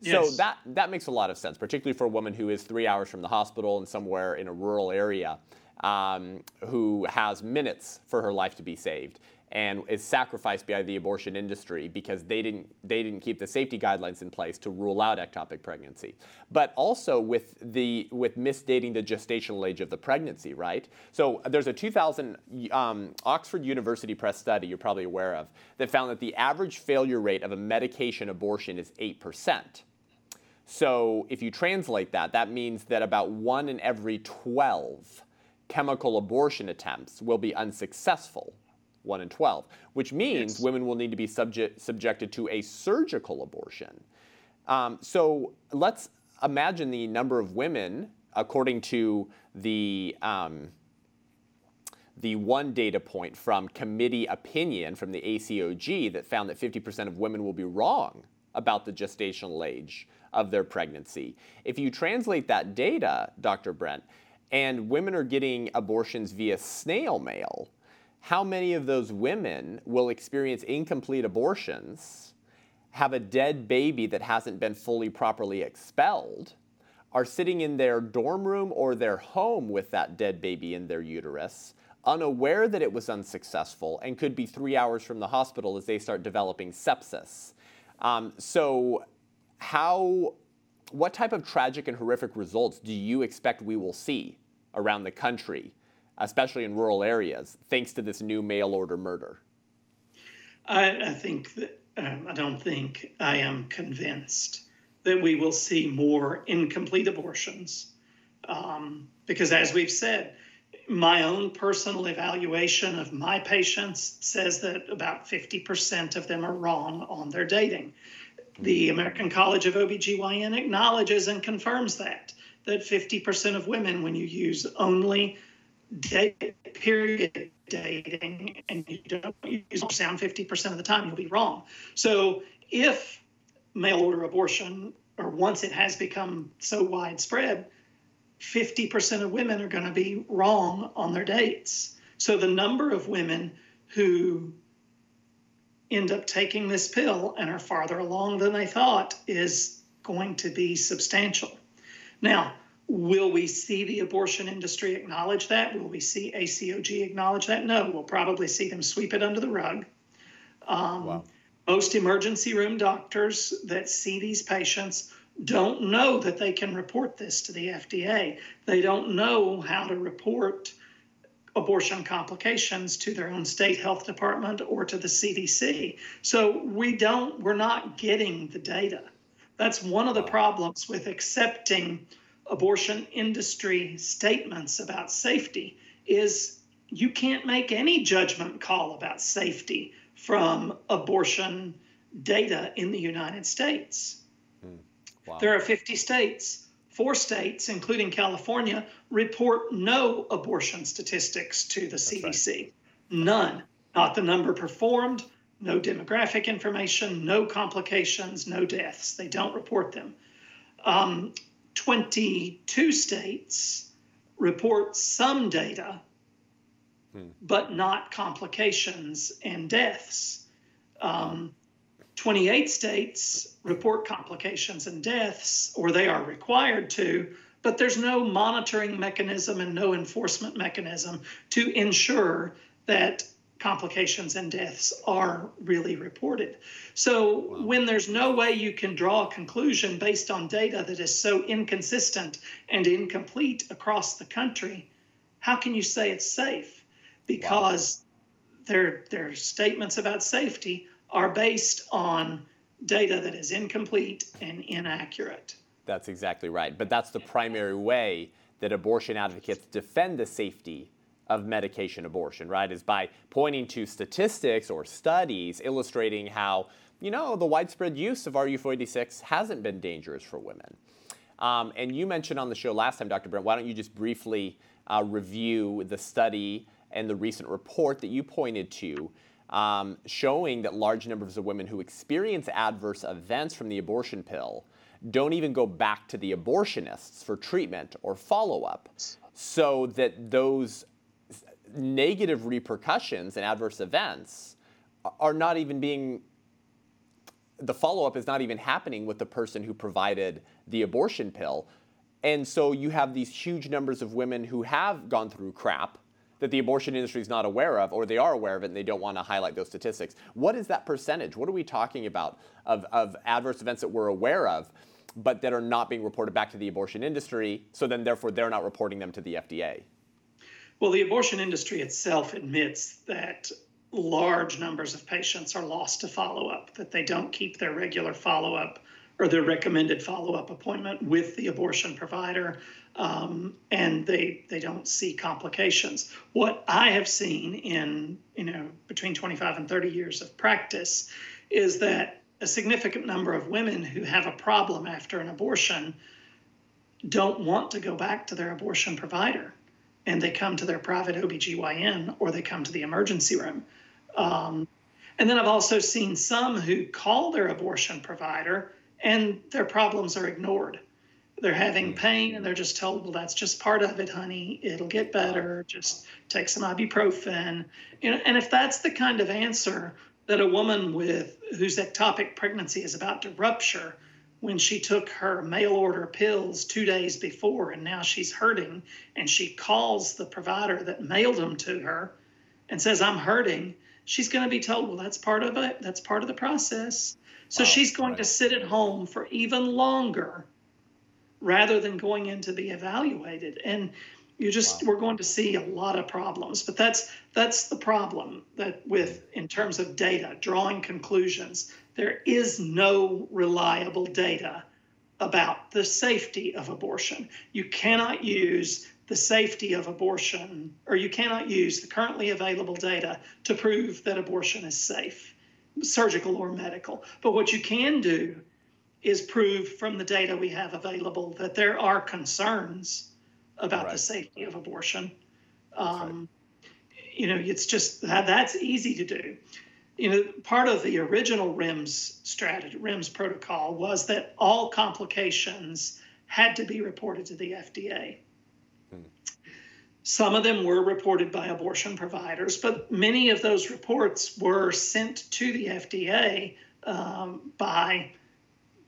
Yes. So that, that makes a lot of sense, particularly for a woman who is three hours from the hospital and somewhere in a rural area um, who has minutes for her life to be saved and is sacrificed by the abortion industry because they didn't they didn't keep the safety guidelines in place to rule out ectopic pregnancy. But also with the with misdating the gestational age of the pregnancy, right? So there's a 2000 um, Oxford University Press study you're probably aware of that found that the average failure rate of a medication abortion is eight percent. So if you translate that, that means that about one in every 12 chemical abortion attempts will be unsuccessful 1 in 12, which means yes. women will need to be subject, subjected to a surgical abortion. Um, so let's imagine the number of women, according to the um, the one data point from committee opinion from the ACOG that found that 50% of women will be wrong about the gestational age of their pregnancy. If you translate that data, Dr. Brent, and women are getting abortions via snail mail, how many of those women will experience incomplete abortions, have a dead baby that hasn't been fully properly expelled, are sitting in their dorm room or their home with that dead baby in their uterus, unaware that it was unsuccessful, and could be three hours from the hospital as they start developing sepsis. Um, so, how, what type of tragic and horrific results do you expect we will see around the country especially in rural areas, thanks to this new mail order murder? I, I think that um, I don't think I am convinced that we will see more incomplete abortions. Um, because as we've said, my own personal evaluation of my patients says that about 50% of them are wrong on their dating. The American College of OBGYN acknowledges and confirms that, that 50% of women, when you use only date, period dating and you don't use sound 50% of the time, you'll be wrong. So if mail order abortion, or once it has become so widespread, 50% of women are going to be wrong on their dates. So the number of women who end up taking this pill and are farther along than they thought is going to be substantial. Now, Will we see the abortion industry acknowledge that? Will we see ACOG acknowledge that? No, we'll probably see them sweep it under the rug. Um, wow. Most emergency room doctors that see these patients don't know that they can report this to the FDA. They don't know how to report abortion complications to their own state health department or to the CDC. So we don't, we're not getting the data. That's one of the problems with accepting abortion industry statements about safety is you can't make any judgment call about safety from abortion data in the United States. Hmm. Wow. There are 50 states. Four states, including California, report no abortion statistics to the That's CDC. Right. None. Not the number performed, no demographic information, no complications, no deaths. They don't report them. Um, 22 states report some data, hmm. but not complications and deaths. Um, 28 states report complications and deaths, or they are required to, but there's no monitoring mechanism and no enforcement mechanism to ensure that complications and deaths are really reported. So, wow. when there's no way you can draw a conclusion based on data that is so inconsistent and incomplete across the country, how can you say it's safe? Because wow. their, their statements about safety are based on data that is incomplete and inaccurate. That's exactly right. But that's the primary way that abortion advocates defend the safety of medication abortion, right? Is by pointing to statistics or studies illustrating how, you know, the widespread use of RU486 hasn't been dangerous for women. Um, and you mentioned on the show last time, Dr. Brent, why don't you just briefly uh, review the study and the recent report that you pointed to um, showing that large numbers of women who experience adverse events from the abortion pill don't even go back to the abortionists for treatment or follow up, so that those negative repercussions and adverse events are not even being the follow up is not even happening with the person who provided the abortion pill. And so you have these huge numbers of women who have gone through crap that the abortion industry is not aware of, or they are aware of it and they don't want to highlight those statistics. What is that percentage? What are we talking about of, of adverse events that we're aware of, but that are not being reported back to the abortion industry? So then, therefore, they're not reporting them to the FDA. Well, the abortion industry itself admits that large numbers of patients are lost to follow up, that they don't keep their regular follow up or their recommended follow up appointment with the abortion provider um, and they they don't see complications. What I have seen in you know between 25 and 30 years of practice is that a significant number of women who have a problem after an abortion don't want to go back to their abortion provider and they come to their private OBGYN or they come to the emergency room. Um, and then I've also seen some who call their abortion provider and their problems are ignored they're having mm. pain and they're just told, well, that's just part of it, honey. It'll get better. Just take some ibuprofen. You know, and if that's the kind of answer that a woman with whose ectopic pregnancy is about to rupture when she took her mail order pills two days before and now she's hurting and she calls the provider that mailed them to her and says i'm hurting she's going to be told well that's part of it that's part of the process so wow, she's going right. to sit at home for even longer rather than going in to be evaluated. And you just wow. we're going to see a lot of problems. But that's that's the problem that with in terms of data, drawing conclusions, there is no reliable data about the safety of abortion. You cannot use the safety of abortion, or you cannot use the currently available data to prove that abortion is safe, surgical or medical. But what you can do is prove from the data we have available that there are concerns about right. the safety of abortion. Um, right. You know, it's just that that's easy to do. You know, part of the original REMS strategy, REMS protocol, was that all complications had to be reported to the FDA. Hmm. Some of them were reported by abortion providers, but many of those reports were sent to the FDA um, by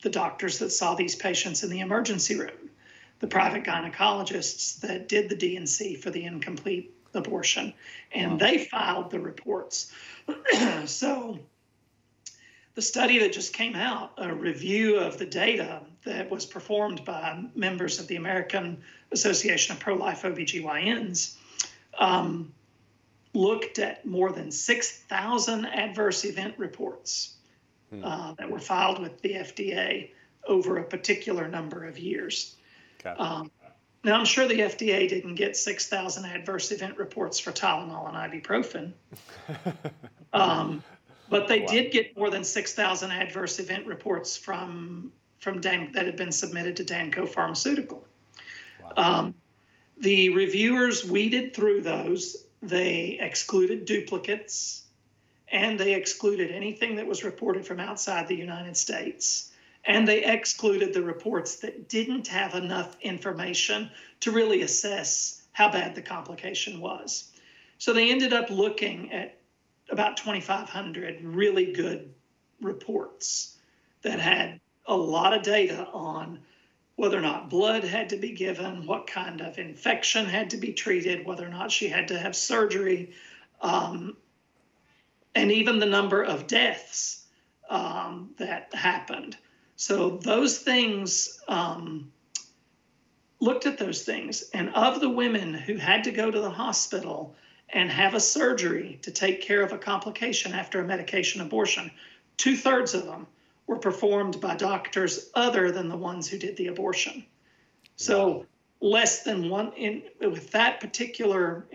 the doctors that saw these patients in the emergency room, the private gynecologists that did the D&C for the incomplete abortion, and wow. they filed the reports. so the study that just came out, a review of the data that was performed by members of the American Association of Pro Life OBGYNs, um, looked at more than 6,000 adverse event reports hmm. uh, that were filed with the FDA over a particular number of years. Um, now, I'm sure the FDA didn't get 6,000 adverse event reports for Tylenol and ibuprofen. um, but they wow. did get more than 6,000 adverse event reports from, from Dan, that had been submitted to Danco Pharmaceutical. Wow. Um, the reviewers weeded through those. They excluded duplicates and they excluded anything that was reported from outside the United States and they excluded the reports that didn't have enough information to really assess how bad the complication was. So they ended up looking at about 2,500 really good reports that had a lot of data on whether or not blood had to be given, what kind of infection had to be treated, whether or not she had to have surgery, um, and even the number of deaths um, that happened. So those things um, looked at those things, and of the women who had to go to the hospital and have a surgery to take care of a complication after a medication abortion, two thirds of them were performed by doctors other than the ones who did the abortion. So less than one in with that particular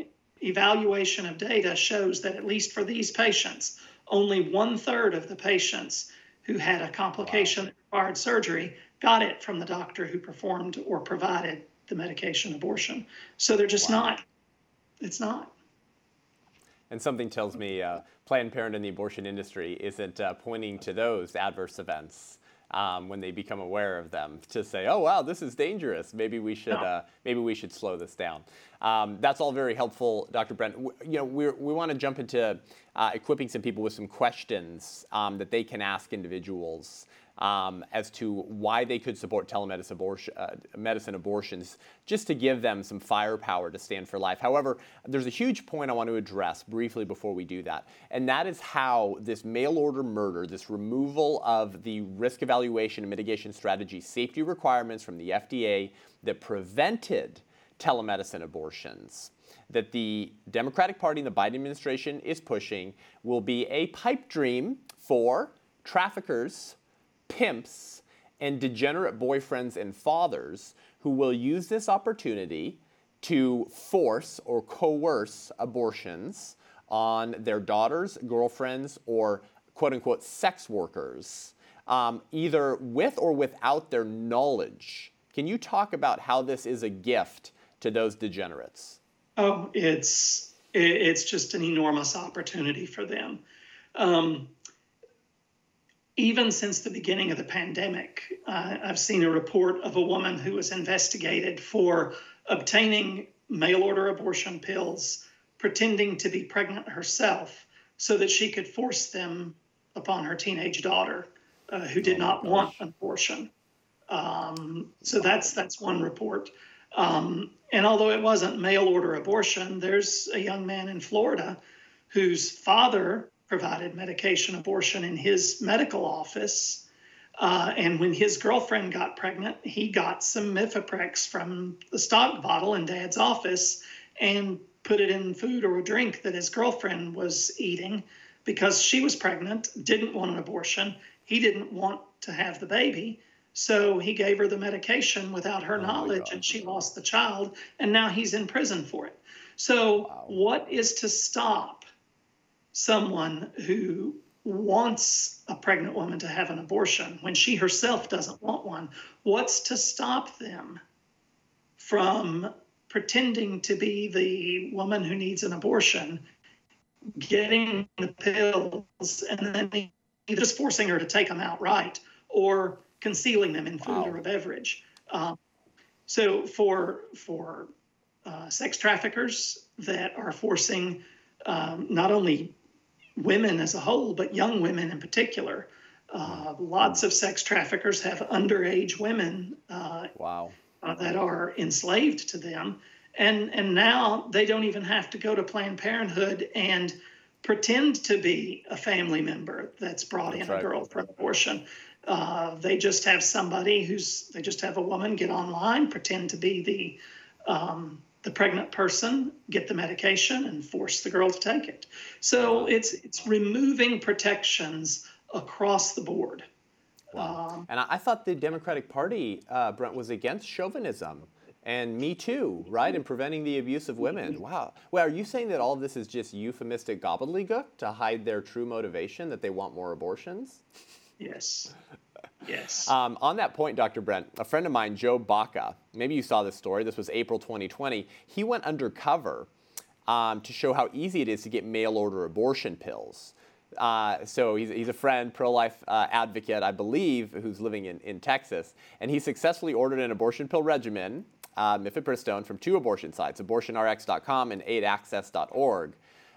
evaluation of data shows that at least for these patients, only one third of the patients who had a complication wow. Required surgery got it from the doctor who performed or provided the medication abortion. So they're just wow. not, it's not. And something tells me uh, Planned Parenthood and the abortion industry isn't uh, pointing to those adverse events um, when they become aware of them to say, "Oh wow, this is dangerous. Maybe we should uh, maybe we should slow this down." Um, that's all very helpful, Dr. Brent. W- you know, we we want to jump into uh, equipping some people with some questions um, that they can ask individuals um, as to why they could support telemedicine abortion, uh, abortions, just to give them some firepower to stand for life. However, there's a huge point I want to address briefly before we do that, and that is how this mail order murder, this removal of the risk evaluation and mitigation strategy safety requirements from the FDA that prevented telemedicine abortions that the Democratic Party and the Biden administration is pushing will be a pipe dream for traffickers pimps, and degenerate boyfriends and fathers who will use this opportunity to force or coerce abortions on their daughters, girlfriends, or quote unquote sex workers, um, either with or without their knowledge. Can you talk about how this is a gift to those degenerates? Oh, it's it's just an enormous opportunity for them. Um, even since the beginning of the pandemic, uh, I've seen a report of a woman who was investigated for obtaining mail order abortion pills, pretending to be pregnant herself so that she could force them upon her teenage daughter uh, who did oh not gosh. want an abortion. Um, so that's that's one report. Um, and although it wasn't mail order abortion, there's a young man in Florida whose father provided medication abortion in his medical office. Uh, and when his girlfriend got pregnant, he got some Mifeprex from the stock bottle in dad's office and put it in food or a drink that his girlfriend was eating because she was pregnant, didn't want an abortion. He didn't want to have the baby. So he gave her the medication without her oh knowledge, and she lost the child, and now he's in prison for it. So, wow. what is to stop someone who wants a pregnant woman to have an abortion when she herself doesn't want one, what's to stop them from pretending to be the woman who needs an abortion, getting the pills, and then either just forcing her to take them outright or concealing them in food wow. or a beverage? Um, so for for uh, sex traffickers that are forcing um, not only women as a whole, but young women in particular. Uh, lots of sex traffickers have underage women uh, wow. uh, that are enslaved to them. And, and now they don't even have to go to Planned Parenthood and pretend to be a family member that's brought that's in right. a girl for an abortion. Uh, they just have somebody who's they just have a woman get online, pretend to be the um, the pregnant person, get the medication, and force the girl to take it. So it's it's removing protections across the board. Wow. Um, and I, thought the Democratic Party, uh, Brent, was against chauvinism and Me Too, right? And preventing the abuse of women. Wow. Well, are you saying that all of this is just euphemistic gobbledygook to hide their true motivation that they want more abortions? Yes. Yes. Um, on that point, Dr. Brent, a friend of mine, Joe Baca, maybe you saw this story. This was April 2020. He went undercover um, to show how easy it is to get mail order abortion pills. Uh, so he's, he's a friend, pro life uh, advocate, I believe, who's living in, in Texas. And he successfully ordered an abortion pill regimen, uh, mifepristone, from two abortion sites, abortionrx.com and aidaccess.org,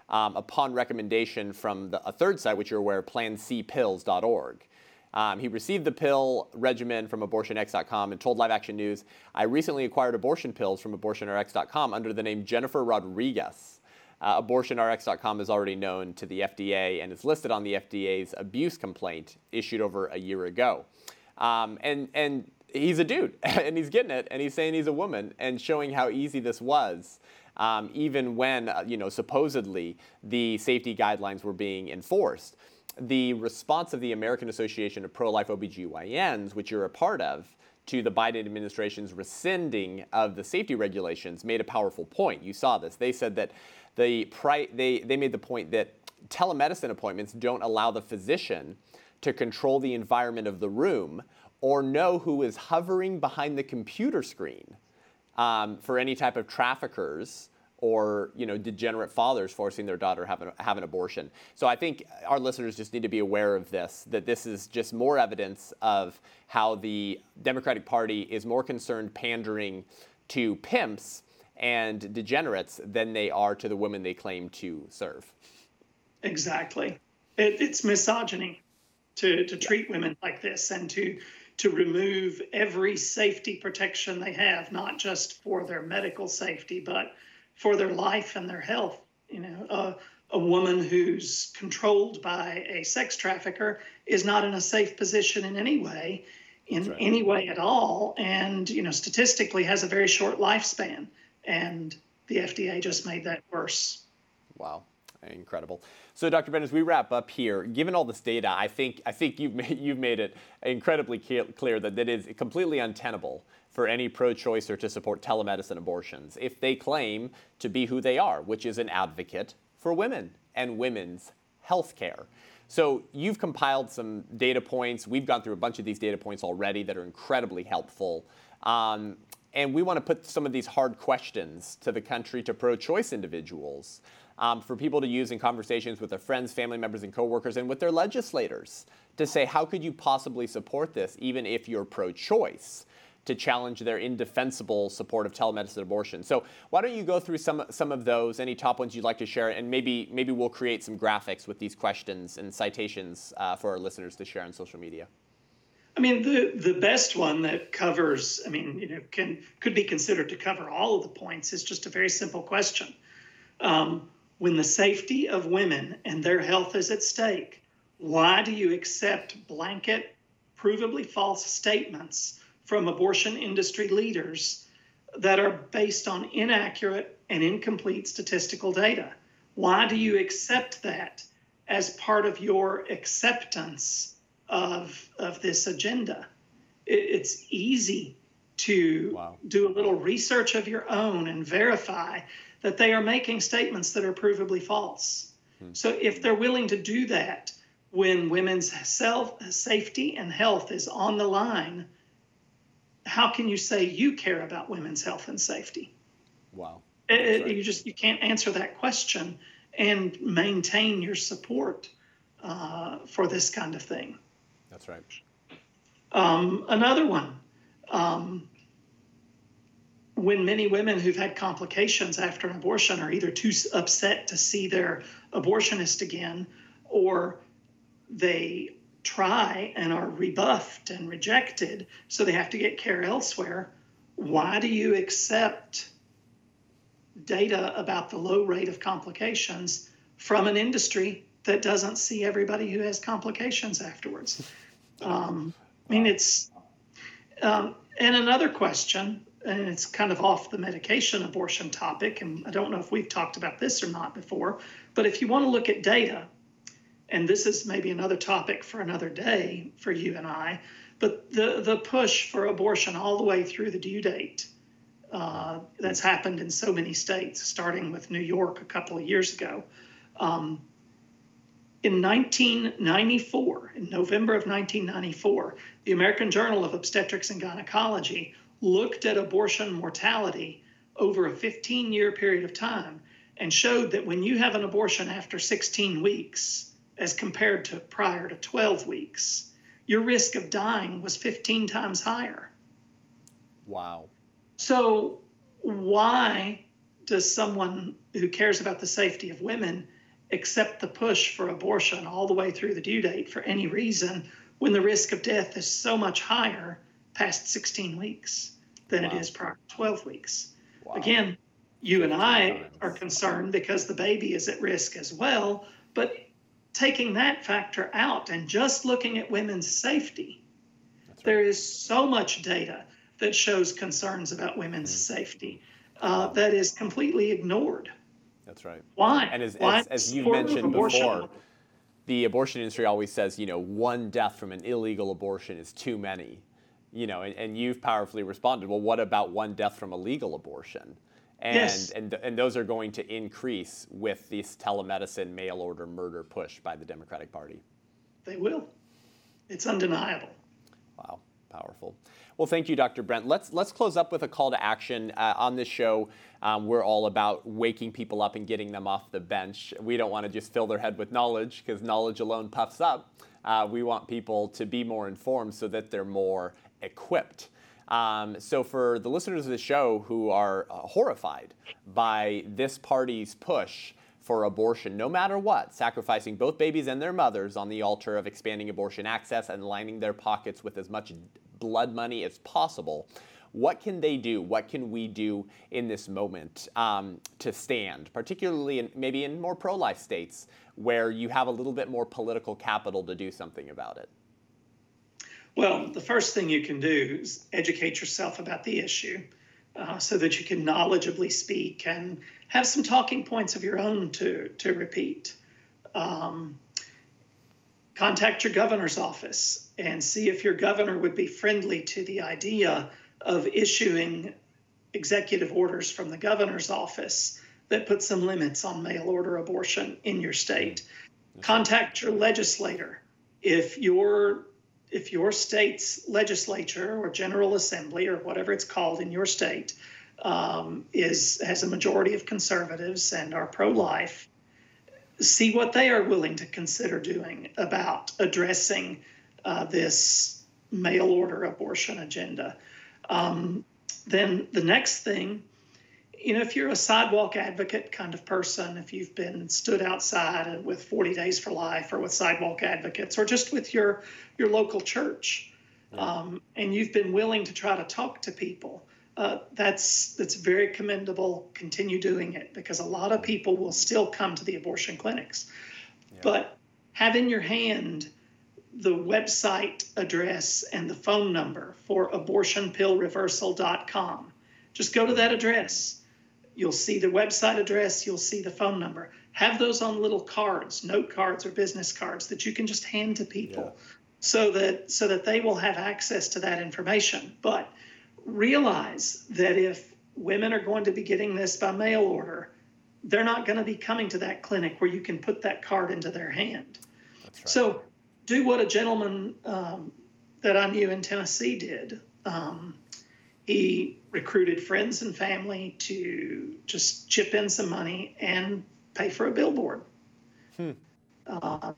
um, upon recommendation from the, a third site, which you're aware, plancpills.org. Um, he received the pill regimen from abortionx.com and told Live Action News, I recently acquired abortion pills from abortionrx.com under the name Jennifer Rodriguez. Uh, abortionrx.com is already known to the FDA and is listed on the FDA's abuse complaint issued over a year ago. Um, and, and he's a dude, and he's getting it, and he's saying he's a woman, and showing how easy this was. Um, even when, uh, you know, supposedly the safety guidelines were being enforced. The response of the American Association of Pro Life OBGYNs, which you're a part of, to the Biden administration's rescinding of the safety regulations made a powerful point. You saw this. They said that the pri- they, they made the point that telemedicine appointments don't allow the physician to control the environment of the room or know who is hovering behind the computer screen um, for any type of traffickers or you know degenerate fathers forcing their daughter have an, have an abortion. So I think our listeners just need to be aware of this. That this is just more evidence of how the Democratic Party is more concerned pandering to pimps and degenerates than they are to the women they claim to serve. Exactly. It, it's misogyny to, to treat women like this and to to remove every safety protection they have, not just for their medical safety, but for their life and their health. You know, uh, a woman who's controlled by a sex trafficker is not in a safe position in any way, in right. any way at all, and you know, statistically has a very short lifespan and the FDA just made that worse. Wow, incredible. So, Dr. Ben, as we wrap up here, given all this data, I think I think you've made, you've made it incredibly clear that it is completely untenable for any pro-choicer to support telemedicine abortions if they claim to be who they are, which is an advocate for women and women's health care. So you've compiled some data points. We've gone through a bunch of these data points already that are incredibly helpful. Um, and we want to put some of these hard questions to the country to pro choice individuals um, for people to use in conversations with their friends, family members, and coworkers, and with their legislators to say, how could you possibly support this, even if you're pro choice? To challenge their indefensible support of telemedicine abortion. So why don't you go through some some of those, any top ones you'd like to share, and maybe maybe we'll create some graphics with these questions and citations uh, for our listeners to share on social media. I mean, the the best one that covers, I mean, you know, can could be considered to cover all of the points is just a very simple question. Um, when the safety of women and their health is at stake, why do you accept blanket, provably false statements from abortion industry leaders that are based on inaccurate and incomplete statistical data? Why do you accept that as part of your acceptance of of this agenda. It, it's easy to wow. do a little research of your own and verify that they are making statements that are provably false. Hmm. So if they're willing to do that when women's self safety and health is on the line, how can you say you care about women's health and safety? Wow. It, right. You just you can't answer that question and maintain your support uh, for this kind of thing. That's right. Um, another one. Um, when many women who've had complications after an abortion are either too upset to see their abortionist again or they try and are rebuffed and rejected, so they have to get care elsewhere. Why do you accept data about the low rate of complications from an industry that doesn't see everybody who has complications afterwards. Um, I mean, it's, um, and another question, and it's kind of off the medication abortion topic, and I don't know if we've talked about this or not before, but if you want to look at data, and this is maybe another topic for another day for you and I, but the, the push for abortion all the way through the due date uh, that's happened in so many states, starting with New York a couple of years ago. Um, in 1994, in November of 1994, the American Journal of Obstetrics and Gynecology looked at abortion mortality over a 15 year period of time and showed that when you have an abortion after 16 weeks, as compared to prior to 12 weeks, your risk of dying was 15 times higher. Wow. So, why does someone who cares about the safety of women accept the push for abortion all the way through the due date for any reason when the risk of death is so much higher past 16 weeks than wow. it is prior to 12 weeks. Wow. Again, you and I are concerned because the baby is at risk as well, but taking that factor out and just looking at women's safety, right. there is so much data that shows concerns about women's mm. safety uh, that is completely ignored. That's right. Why? And as, Why? as, as you mentioned before, the abortion industry always says, you know, one death from an illegal abortion is too many. You know, and, and you've powerfully responded, well, what about one death from a legal abortion? And, yes. and, and those are going to increase with this telemedicine mail order murder push by the Democratic Party. They will. It's undeniable. Wow, powerful. Well, thank you, Dr. Brent. Let's let's close up with a call to action uh, on this show. Um, we're all about waking people up and getting them off the bench. We don't want to just fill their head with knowledge because knowledge alone puffs up. Uh, we want people to be more informed so that they're more equipped. Um, so, for the listeners of the show who are uh, horrified by this party's push for abortion, no matter what, sacrificing both babies and their mothers on the altar of expanding abortion access and lining their pockets with as much blood money as possible. What can they do? What can we do in this moment um, to stand, particularly in, maybe in more pro life states where you have a little bit more political capital to do something about it? Well, the first thing you can do is educate yourself about the issue uh, so that you can knowledgeably speak and have some talking points of your own to, to repeat. Um, contact your governor's office and see if your governor would be friendly to the idea of issuing executive orders from the governor's office that put some limits on mail order abortion in your state. Contact your legislator. If your if your state's legislature or general assembly or whatever it's called in your state um, is has a majority of conservatives and are pro-life, see what they are willing to consider doing about addressing uh, this mail order abortion agenda. Um, then the next thing, you know, if you're a sidewalk advocate kind of person, if you've been stood outside with 40 Days for Life or with sidewalk advocates or just with your your local church, um, and you've been willing to try to talk to people, uh, that's that's very commendable. Continue doing it because a lot of people will still come to the abortion clinics. Yeah. But have in your hand the website address and the phone number for abortionpillreversal.com. Just go to that address. You'll see the website address, you'll see the phone number. Have those on little cards, note cards or business cards that you can just hand to people yeah. so that so that they will have access to that information. But realize that if women are going to be getting this by mail order, they're not going to be coming to that clinic where you can put that card into their hand. Right. So do what a gentleman um, that I knew in Tennessee did. Um, he recruited friends and family to just chip in some money and pay for a billboard. Hmm. Uh,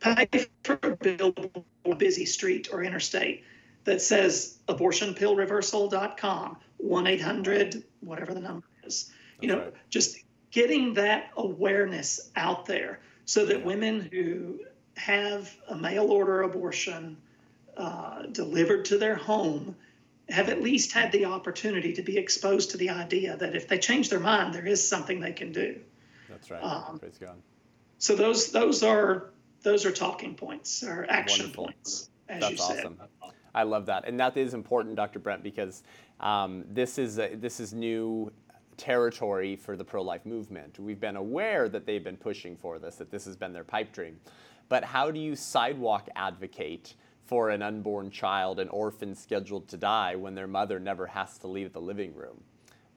pay for a billboard, busy street or interstate that says abortionpillreversal.com, 1 800, whatever the number is. You know, right. just getting that awareness out there so that yeah. women who have a mail order abortion uh, delivered to their home have at least had the opportunity to be exposed to the idea that if they change their mind, there is something they can do. That's right. Um, Praise God. so those those are those are talking points or action Wonderful. points, as That's you said. awesome. I love that, and that is important, Dr. Brent, because um, this is a, this is new territory for the pro-life movement. We've been aware that they've been pushing for this, that this has been their pipe dream, but how do you sidewalk advocate for an unborn child, an orphan scheduled to die, when their mother never has to leave the living room?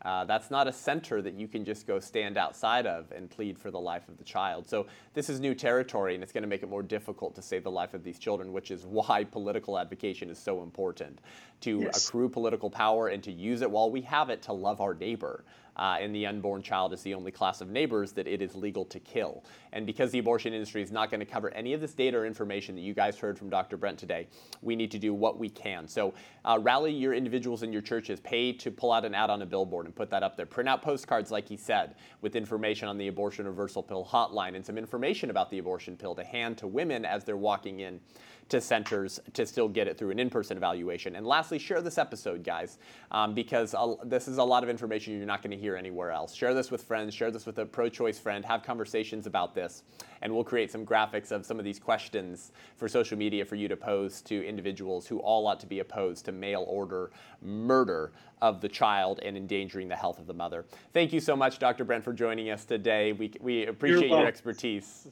Uh, that's not a center that you can just go stand outside of and plead for the life of the child. So this is new territory, and it's going to make it more difficult to save the life of these children, which is why political advocation is so important to Yes. accrue political power and to use it while we have it to love our neighbor. Uh, and the unborn child is the only class of neighbors that it is legal to kill. And because the abortion industry is not going to cover any of this data or information that you guys heard from Dr. Brent today, we need to do what we can. So uh, rally your individuals in your churches, pay to pull out an ad on a billboard and put that up there. Print out postcards, like he said, with information on the abortion reversal pill hotline and some information about the abortion pill to hand to women as they're walking in to centers to still get it through an in-person evaluation. And lastly, share this episode, guys, um, because a- this is a lot of information you're not going to hear anywhere else. Share this with friends. Share this with a pro-choice friend. Have conversations about this, and we'll create some graphics of some of these questions for social media for you to pose to individuals who all ought to be opposed to mail order murder of the child and endangering the health of the mother. Thank you so much, Dr. Brent, for joining us today. We, we appreciate your expertise.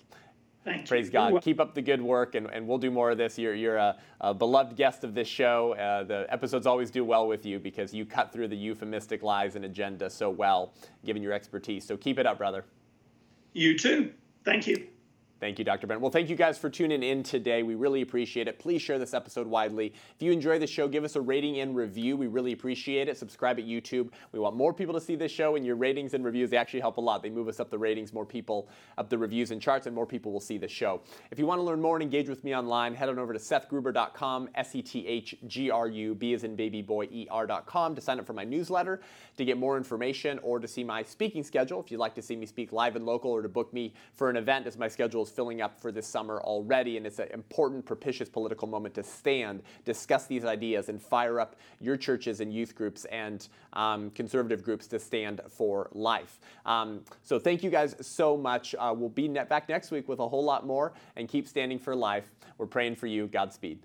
Thank you. Praise You're God. Keep up the good work, and, and we'll do more of this. You're, you're a, a beloved guest of this show. Uh, the episodes always do well with you because you cut through the euphemistic lies and agenda so well, given your expertise. So keep it up, brother. You too. Thank you. Thank you, Dr. Brent. Well, thank you guys for tuning in today. We really appreciate it. Please share this episode widely. If you enjoy the show, give us a rating and review. We really appreciate it. Subscribe at YouTube. We want more people to see this show, and your ratings and reviews, they actually help a lot. They move us up the ratings, more people up the reviews and charts, and more people will see the show. If you want to learn more and engage with me online, head on over to sethgruber.com, S E T H G R U, B as in baby boy, E R.com to sign up for my newsletter, to get more information, or to see my speaking schedule. If you'd like to see me speak live and local, or to book me for an event, as my schedule is filling up for this summer already, and it's an important, propitious political moment to stand, discuss these ideas, and fire up your churches and youth groups and um, conservative groups to stand for life. Um, so thank you guys so much. Uh, we'll be back next week with a whole lot more, and keep standing for life. We're praying for you. Godspeed.